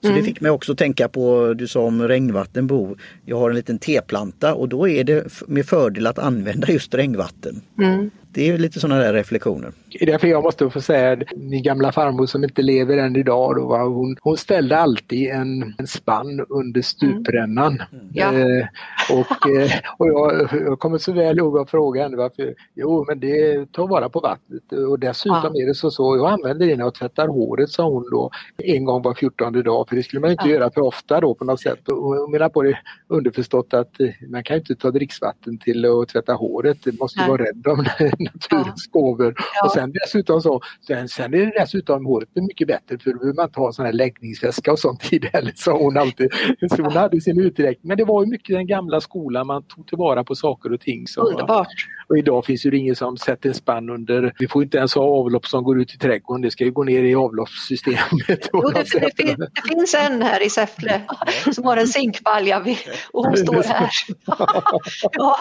Så mm. det fick mig också tänka på, du sa om regnvattenbo. Jag har en liten teplanta och då är det med fördel att använda just regnvatten. Mm det är lite sådana där reflektioner. Det är därför jag måste få säga min gamla farmor som inte lever än idag, då, var hon, hon ställde alltid en, en spann under stuprännan. Mm. Ja. Eh, och eh, och jag, jag kommer så väl ihåg att fråga henne varför. Jo men det tar vara på vattnet och dessutom ja. är det så så, jag använder det när jag tvättar håret sa hon då en gång var fjortonde dag för det skulle man inte ja. göra för ofta då på något sätt. Och hon menar på det underförstått att eh, man kan inte ta dricksvatten till att tvätta håret, det måste Nej. vara rädd om naturens gåvor. Ja. Och sen dessutom så, sen, sen är det dessutom håret mycket bättre för då behöver man inte ha sån här läggningsväska och sånt i det heller, sa hon alltid. Så hon hade sin uträkning. Men det var ju mycket den gamla skolan, man tog tillvara på saker och ting. Så, Underbart! Och idag finns ju ingen som sätter en spann under, vi får inte ens ha avlopp som går ut i trädgården, det ska ju gå ner i avloppssystemet. Jo, det, det, finns, det, finns en här i Säffle som har en zinkbalja och hon står här. ja.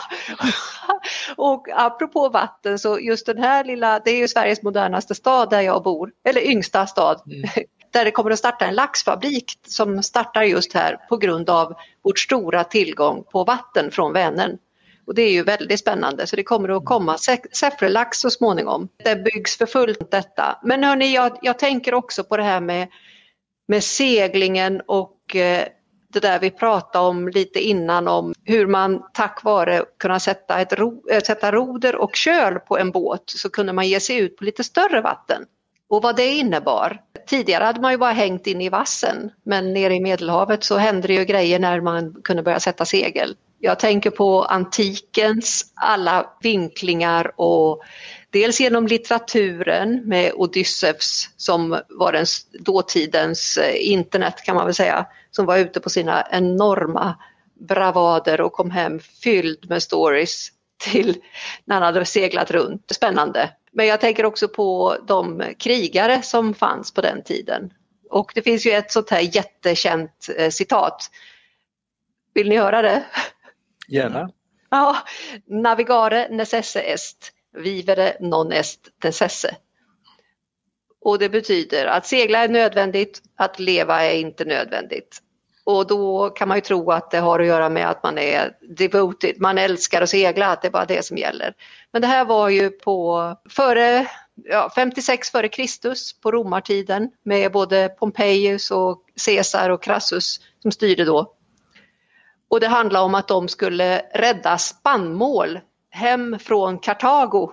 Och apropå vatten så just den här lilla, det är ju Sveriges modernaste stad där jag bor, eller yngsta stad. Mm. där det kommer att starta en laxfabrik som startar just här på grund av vårt stora tillgång på vatten från Vänern. Och det är ju väldigt spännande så det kommer att komma Säfflelax så småningom. Det byggs för fullt detta. Men hörni, jag, jag tänker också på det här med, med seglingen och eh, det där vi pratade om lite innan om hur man tack vare kunna sätta, ett ro, eh, sätta roder och köl på en båt så kunde man ge sig ut på lite större vatten. Och vad det innebar. Tidigare hade man ju bara hängt in i vassen men nere i Medelhavet så hände det ju grejer när man kunde börja sätta segel. Jag tänker på antikens alla vinklingar och dels genom litteraturen med Odysseus som var den dåtidens eh, internet kan man väl säga, som var ute på sina enorma bravader och kom hem fylld med stories till när han hade seglat runt. Spännande. Men jag tänker också på de krigare som fanns på den tiden. Och det finns ju ett sånt här jättekänt eh, citat. Vill ni höra det? Gärna. Ja, navigare necesse est, vivere non est necesse. Och det betyder att segla är nödvändigt, att leva är inte nödvändigt. Och då kan man ju tro att det har att göra med att man är devoted, man älskar att segla, att det är bara det som gäller. Men det här var ju på före, ja, 56 före Kristus på romartiden med både Pompejus och Caesar och Crassus som styrde då. Och det handlade om att de skulle rädda spannmål hem från Kartago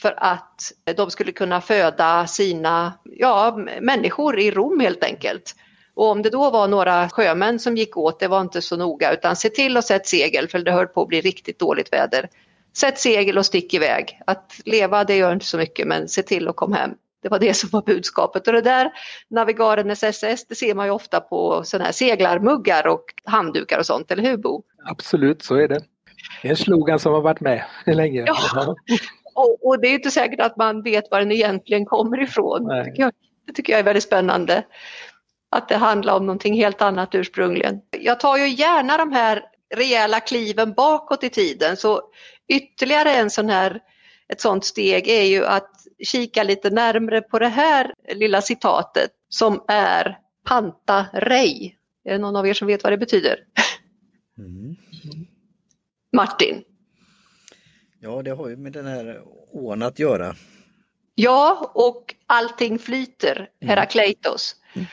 för att de skulle kunna föda sina ja, människor i Rom helt enkelt. Och om det då var några sjömän som gick åt, det var inte så noga, utan se till att sätta segel för det höll på att bli riktigt dåligt väder. Sätt segel och stick iväg. Att leva det gör inte så mycket men se till att komma hem. Det var det som var budskapet och det där Navigaren SSS det ser man ju ofta på sådana här seglarmuggar och handdukar och sånt, eller hur Bo? Absolut, så är det. Det är en slogan som har varit med länge. Ja. Och, och, det är inte säkert att man vet var den egentligen kommer ifrån. Det tycker, jag, det tycker jag är väldigt spännande. Att det handlar om någonting helt annat ursprungligen. Jag tar ju gärna de här rejäla kliven bakåt i tiden så ytterligare en sån här, ett sånt steg är ju att kika lite närmre på det här lilla citatet som är panta rei. Är det någon av er som vet vad det betyder? Mm. Martin? Ja, det har ju med den här ån att göra. Ja, och allting flyter, mm. Herakleitos. Mm.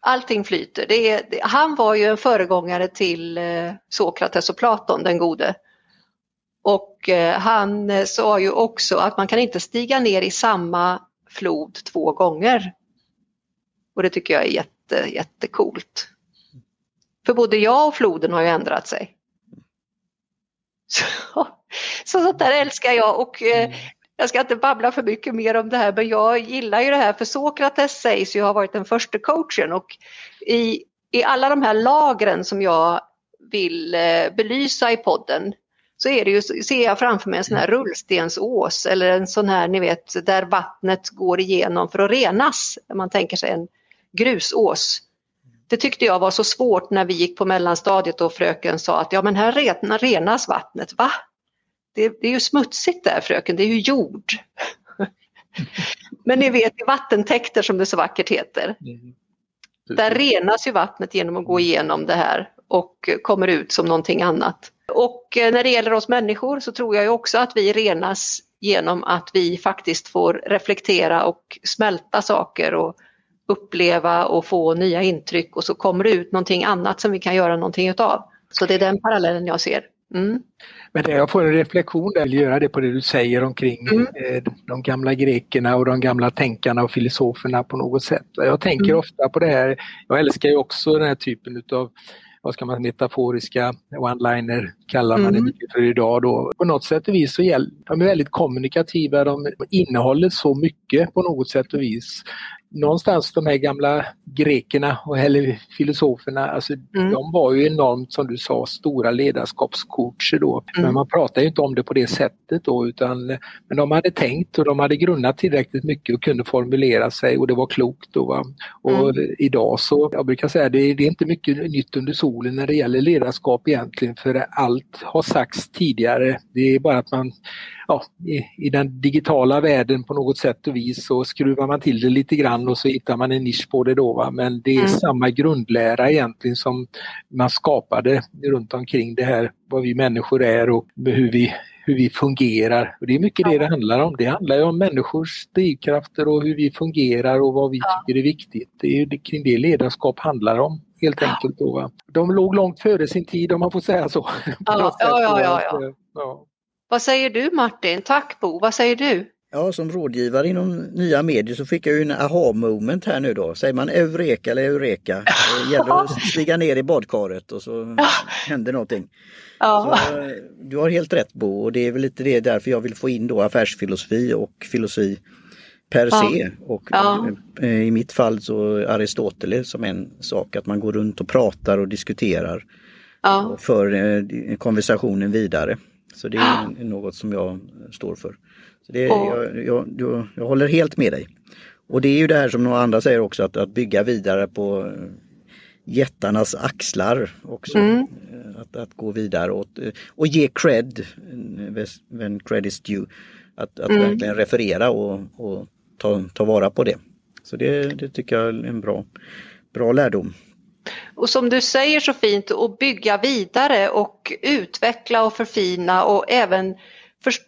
Allting flyter. Det är, det, han var ju en föregångare till eh, Sokrates och Platon, den gode. Och eh, han eh, sa ju också att man kan inte stiga ner i samma flod två gånger. Och det tycker jag är jätte, jättecoolt. För både jag och floden har ju ändrat sig. Så, så sånt där älskar jag och eh, mm. jag ska inte babbla för mycket mer om det här men jag gillar ju det här för Sokrates sägs ju ha varit den första coachen och i, i alla de här lagren som jag vill eh, belysa i podden så är det ju, ser jag framför mig en sån här mm. rullstensås eller en sån här, ni vet, där vattnet går igenom för att renas. Man tänker sig en grusås. Det tyckte jag var så svårt när vi gick på mellanstadiet och fröken sa att ja men här renas vattnet. Va? Det, det är ju smutsigt där fröken, det är ju jord. men ni vet i vattentäkter som det så vackert heter. Mm. Där renas ju vattnet genom att gå igenom det här och kommer ut som någonting annat. Och eh, när det gäller oss människor så tror jag också att vi renas genom att vi faktiskt får reflektera och smälta saker och uppleva och få nya intryck och så kommer det ut någonting annat som vi kan göra någonting utav. Så det är den parallellen jag ser. Mm. Men jag får en reflektion där, jag vill göra det på det du säger omkring mm. eh, de gamla grekerna och de gamla tänkarna och filosoferna på något sätt. Jag tänker mm. ofta på det här, jag älskar ju också den här typen utav vad ska man metaforiska one-liner kallar man mm. det för idag då. På något sätt och vis så gäller de är väldigt kommunikativa, de innehåller så mycket på något sätt och vis någonstans de här gamla grekerna och eller filosoferna, alltså, mm. de var ju enormt som du sa stora ledarskapscoacher då. Mm. Men man pratar ju inte om det på det sättet då utan men de hade tänkt och de hade grunnat tillräckligt mycket och kunde formulera sig och det var klokt då. Va? Och mm. idag så, jag brukar säga det, det är inte mycket nytt under solen när det gäller ledarskap egentligen för allt har sagts tidigare. Det är bara att man ja, i, i, den digitala världen på något sätt och vis så skruvar man till det lite grann och så hittar man en nisch på det då. Va? Men det är mm. samma grundlära egentligen som man skapade runt omkring det här, vad vi människor är och hur vi, hur vi fungerar. Och det är mycket det det handlar om. Det handlar ju om människors drivkrafter och hur vi fungerar och vad vi tycker är viktigt. Det är kring det ledarskap handlar om helt enkelt. Då, va? De låg långt före sin tid om man får säga så. Ja, ja, ja, ja, ja. Vad säger du Martin? Tack Bo, vad säger du? Ja, som rådgivare inom nya medier så fick jag ju en aha moment här nu då. Säger man eureka eller eureka? Det gäller att stiga ner i badkaret och så händer någonting. Ja. Så, eh, du har helt rätt Bo och det är väl lite det därför jag vill få in då affärsfilosofi och filosofi per ja. se. Och ja. Eh, i mitt fall så Aristoteles som en sak, att man går runt och pratar och diskuterar. Och för eh, konversationen vidare. Så det är något som jag står för. Så det, jag, jag, jag, jag, håller helt med dig. Och det är ju det här som några andra säger också, att, att bygga vidare på eh, jättarnas axlar också. Mm. Eh, att, att gå vidare och, och ge cred, when cred is due. Att, att mm. verkligen referera och, och ta, ta vara på det. Så det, det tycker jag är en bra, bra lärdom och som du säger så fint, att bygga vidare och utveckla och förfina och även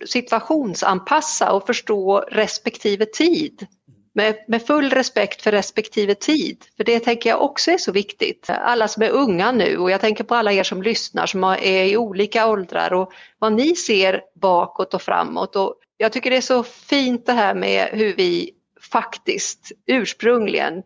situationsanpassa och förstå respektive tid. Med, med, full respekt för respektive tid. För det tänker jag också är så viktigt. Alla som är unga nu och jag tänker på alla er som lyssnar som är i olika åldrar och vad ni ser bakåt och framåt. Och jag tycker det är så fint det här med hur vi faktiskt ursprungligen,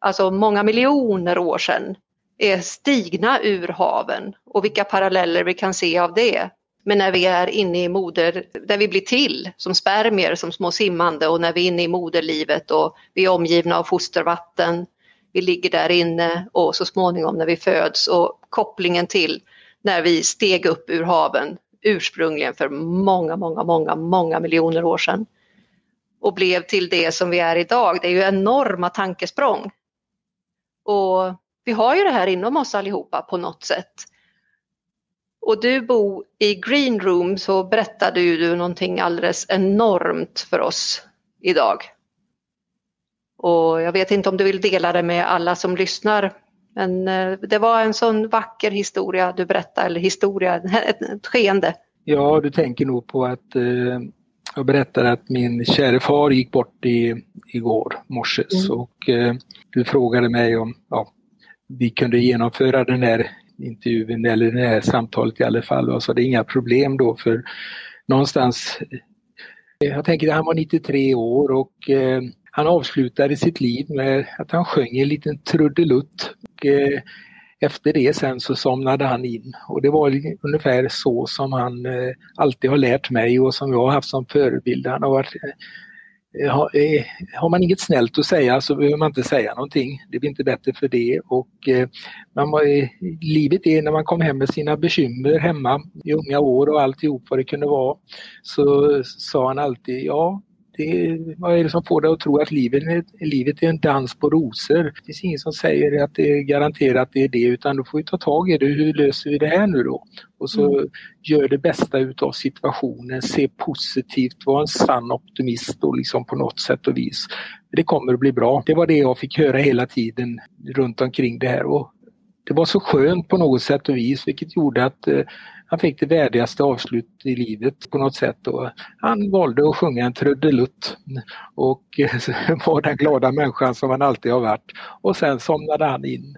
alltså många miljoner år sedan, är stigna ur haven och vilka paralleller vi kan se av det. Men när vi är inne i moder, där vi blir till som spermier, som små simmande och när vi är inne i moderlivet och vi är omgivna av fostervatten, vi ligger där inne och så småningom när vi föds och kopplingen till när vi steg upp ur haven ursprungligen för många, många, många, många miljoner år sedan och blev till det som vi är idag. Det är ju enorma tankesprång. Och vi har ju det här inom oss allihopa på något sätt. Och du Bo, i Green Room så berättade ju du någonting alldeles enormt för oss idag. Och jag vet inte om du vill dela det med alla som lyssnar. Men eh, det var en sån vacker historia du berättade, eller historia, ett, skeende. Ja, du tänker nog på att eh, jag berättade att min käre far gick bort i, igår morses mm. och eh, du frågade mig om ja, vi kunde genomföra den här intervjun eller det här samtalet i alla fall. Och så det är inga problem då för någonstans, eh, jag tänker att han var 93 år och eh, han avslutade sitt liv med att han sjöng en liten trudelutt. Och, eh, efter det sen så somnade han in och det var ungefär så som han eh, alltid har lärt mig och som jag har haft som förebild. Han har varit eh, Eh, har man inget snällt att säga så behöver man inte säga någonting. Det blir inte bättre för det. Och eh, man, eh, livet är när man kom hem med sina bekymmer hemma i unga år och alltihop vad det kunde vara. Så sa han alltid, ja det, vad är det som får dig att tro att livet, livet är en dans på rosor? Det finns ingen som säger att det är garanterat att det är det utan då får vi ta tag i det. Hur löser vi det här nu då? Och så mm. gör det bästa utav situationen, se positivt, var en sann optimist och liksom på något sätt och vis. Det kommer att bli bra. Det var det jag fick höra hela tiden runt omkring det här och det var så skönt på något sätt och vis vilket gjorde att eh, han fick det värdigaste avslut i livet på något sätt. Och han valde att sjunga en trudelutt och var den glada människan som han alltid har varit. Och sen somnade han in.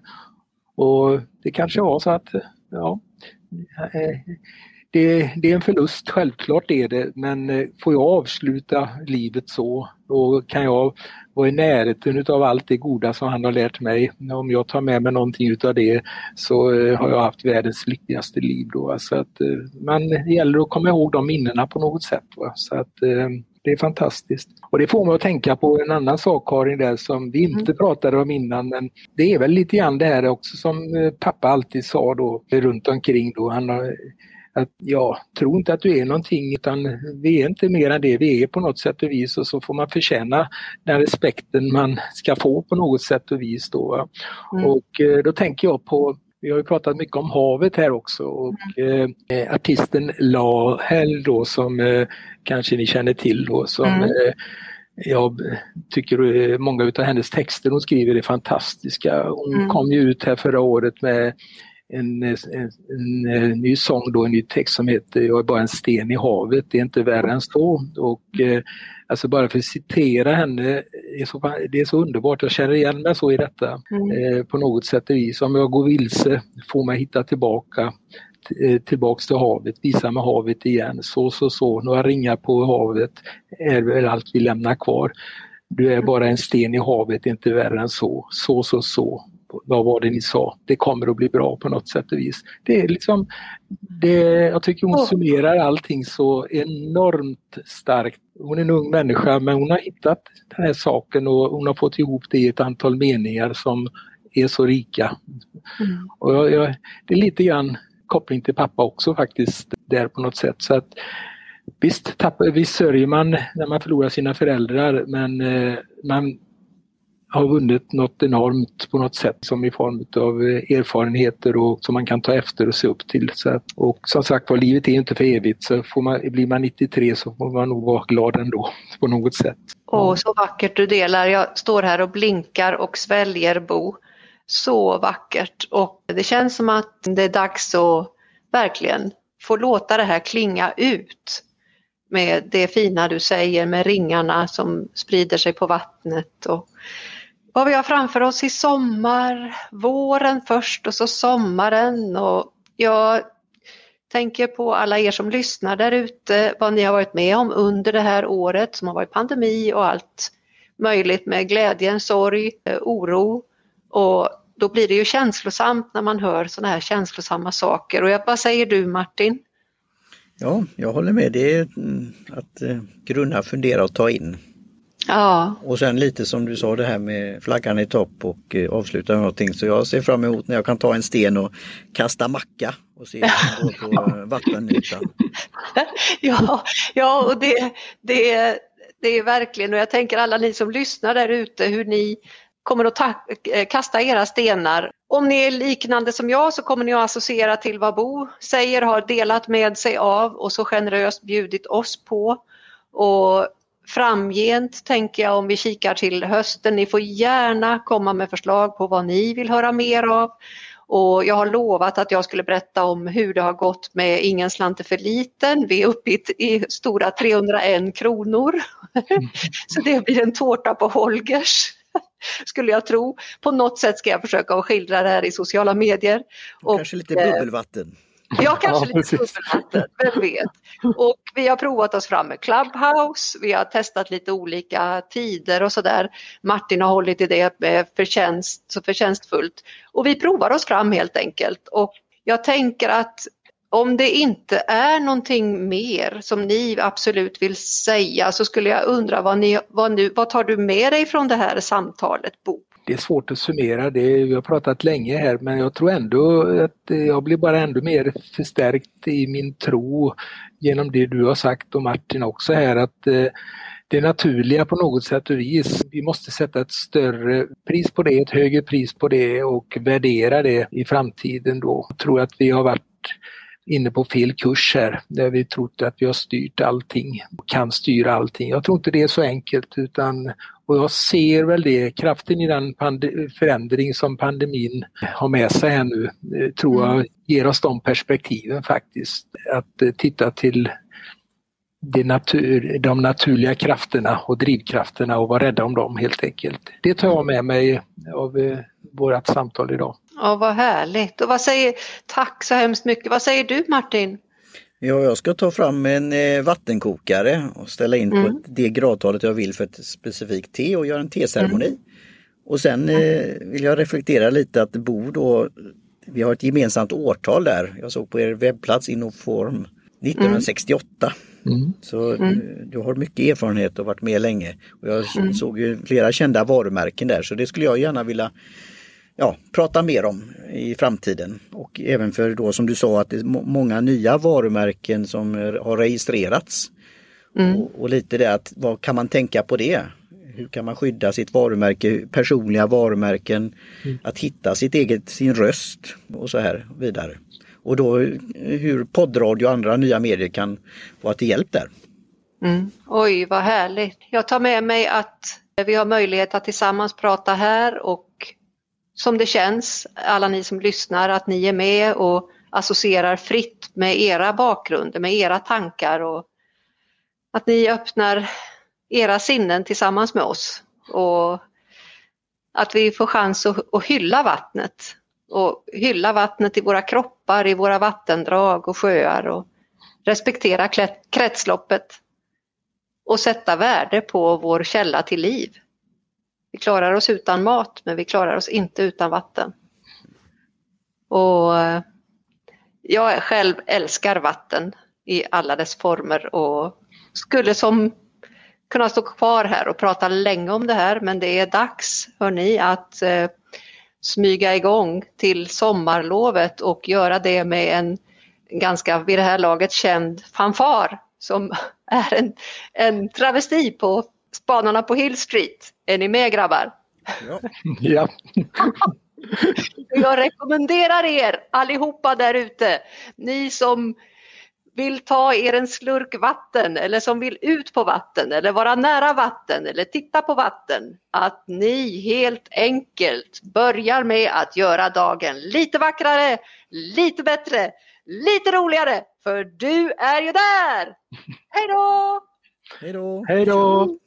Och det kanske var så att, ja, det, det, är en förlust, självklart är det, men eh, får jag avsluta livet så, då kan jag vara i närheten utav allt det goda som han har lärt mig. Om jag tar med mig någonting utav det så eh, har jag haft världens lyckligaste liv då. Så att, eh, men det gäller att komma ihåg de minnena på något sätt. Va? Så att, det är fantastiskt. Och det får mig att tänka på en annan sak Karin där som vi inte mm. pratade om innan men det är väl lite grann det här också som pappa alltid sa då runt omkring då. Han har, att ja, tro inte att du är någonting utan vi är inte mer än det vi är på något sätt och vis och så får man förtjäna den respekten man ska få på något sätt och vis då. Mm. Och eh, då tänker jag på vi har ju pratat mycket om havet här också och mm. eh, artisten Lahel då som eh, kanske ni känner till då som mm. eh, jag tycker eh, många utav hennes texter hon skriver är fantastiska. Hon mm. kom ju ut här förra året med en, en, en, en, ny sång då, en ny text som heter Jag är bara en sten i havet, det är inte värre än så. Och, eh, alltså bara för att citera henne, är så, det är så underbart, jag känner igen mig så i detta mm. eh, på något sätt och vis. Om jag går vilse får mig hitta tillbaka eh, tillbaks till havet, visa mig havet igen, så så så, några ringar på havet är väl allt vi lämnar kvar. Du är bara en sten i havet, inte värre än så, så så så vad var det ni sa? Det kommer att bli bra på något sätt och vis. Det är liksom, det, jag tycker hon summerar allting så enormt starkt. Hon är en ung människa men hon har hittat den här saken och hon har fått ihop det i ett antal meningar som är så rika. Mm. Och jag, jag, det är lite grann koppling till pappa också faktiskt där på något sätt. Så att, visst, tappar, visst sörjer man när man förlorar sina föräldrar men eh, man har vunnit något enormt på något sätt som i form av eh, erfarenheter och som man kan ta efter och se upp till. Så, och som sagt var, livet är inte för evigt så får man, blir man 93 så får man nog vara glad ändå på något sätt. Åh, så vackert du delar. Jag står här och blinkar och sväljer Bo. så vackert och det känns som att det är dags att verkligen få låta det här klinga ut med det fina du säger med ringarna som sprider sig på vattnet och vad vi har framför oss i sommar, våren först och så sommaren och jag tänker på alla er som lyssnar där ute, vad ni har varit med om under det här året som har varit pandemi och allt möjligt med glädjen, sorg, eh, oro och då blir det ju känslosamt när man hör sådana här känslosamma saker. Och vad säger du Martin? Ja, jag håller med. Det är att eh, grunna, fundera och ta in. Ja. Och sen lite som du sa det här med flaggan i topp och eh, avsluta med någonting. Så jag ser fram emot när jag kan ta en sten och kasta macka och se hur det går på eh, vattenytan. ja, ja, och det, det, det är verkligen, och jag tänker alla ni som lyssnar där ute hur ni kommer att ta, eh, kasta era stenar. Om ni är liknande som jag så kommer ni att associera till vad Bo säger, har delat med sig av och så generöst bjudit oss på. Och framgent tänker jag om vi kikar till hösten, ni får gärna komma med förslag på vad ni vill höra mer av. Och jag har lovat att jag skulle berätta om hur det har gått med Ingen slant är för liten. Vi är uppe i, stora 301 kronor. Mm. Så det blir en tårta på Holgers. skulle jag tro. På något sätt ska jag försöka att skildra det här i sociala medier. Och, kanske lite bubbelvatten. Ja, kanske ja, lite bubbelvatten, vem vet. Och vi har provat oss fram med Clubhouse, vi har testat lite olika tider och sådär. Martin har hållit i det med förtjänst, så förtjänstfullt. Och vi provar oss fram helt enkelt. Och jag tänker att om det inte är någonting mer som ni absolut vill säga så skulle jag undra vad, ni, vad, nu, vad tar du med dig från det här samtalet Bo? Det är svårt att summera det, vi har pratat länge här men jag tror ändå att eh, jag blir bara ändå mer förstärkt i min tro genom det du har sagt och Martin också här att eh, det naturliga på något sätt och vis. Vi måste sätta ett större pris på det, ett högre pris på det och värdera det i framtiden då. Jag tror att vi har varit inne på fel kurs här där vi trott att vi har styrt allting och kan styra allting. Jag tror inte det är så enkelt utan och jag ser väl det, kraften i den förändring som pandemin har med sig här nu eh, tror jag mm. ger oss de perspektiven faktiskt. Att eh, titta till det natur, de naturliga krafterna och drivkrafterna och vara rädda om dem helt enkelt. Det tar jag med mig av eh, vårt samtal idag. Ja, vad härligt. Och vad säger, tack så hemskt mycket. Vad säger du Martin? Ja, jag ska ta fram en eh, vattenkokare och ställa in mm. på det gradtalet jag vill för ett specifikt te och göra en teceremoni. Mm. Och sen eh, vill jag reflektera lite att Bo då, vi har ett gemensamt årtal där. Jag såg på er webbplats Innoform 1968. Mm. Så mm. Eh, du har mycket erfarenhet och varit med länge. Och jag mm. såg ju flera kända varumärken där så det skulle jag gärna vilja ja, prata mer om i framtiden. Och även för då som du sa att det är många nya varumärken som har registrerats. Mm. Och, och, lite det att vad kan man tänka på det? Hur kan man skydda sitt varumärke, personliga varumärken, mm. att hitta sitt eget, sin röst och så här vidare. Och då hur poddradio och andra nya medier kan vara till hjälp där. Mm. Oj, vad härligt. Jag tar med mig att vi har möjlighet att tillsammans prata här och som det känns, alla ni som lyssnar, att ni är med och associerar fritt med era bakgrunder, med era tankar och att ni öppnar era sinnen tillsammans med oss och att vi får chans att, att hylla vattnet och hylla vattnet i våra kroppar, i våra vattendrag och sjöar och respektera kretsloppet och sätta värde på vår källa till liv. Vi klarar oss utan mat men vi klarar oss inte utan vatten. Och eh, jag själv älskar vatten i alla dess former och skulle som kunna stå kvar här och prata länge om det här men det är dags, hörni, att eh, smyga igång till sommarlovet och göra det med en ganska vid det här laget känd fanfar som är en, en travesti på Spanarna på Hill Street. Är ni med grabbar? Ja. ja. Jag rekommenderar er allihopa där ute, ni som vill ta er en slurk vatten eller som vill ut på vatten eller vara nära vatten eller titta på vatten. Att ni helt enkelt börjar med att göra dagen lite vackrare, lite bättre, lite roligare. För du är ju där! Hej då! Hej då! Hej då!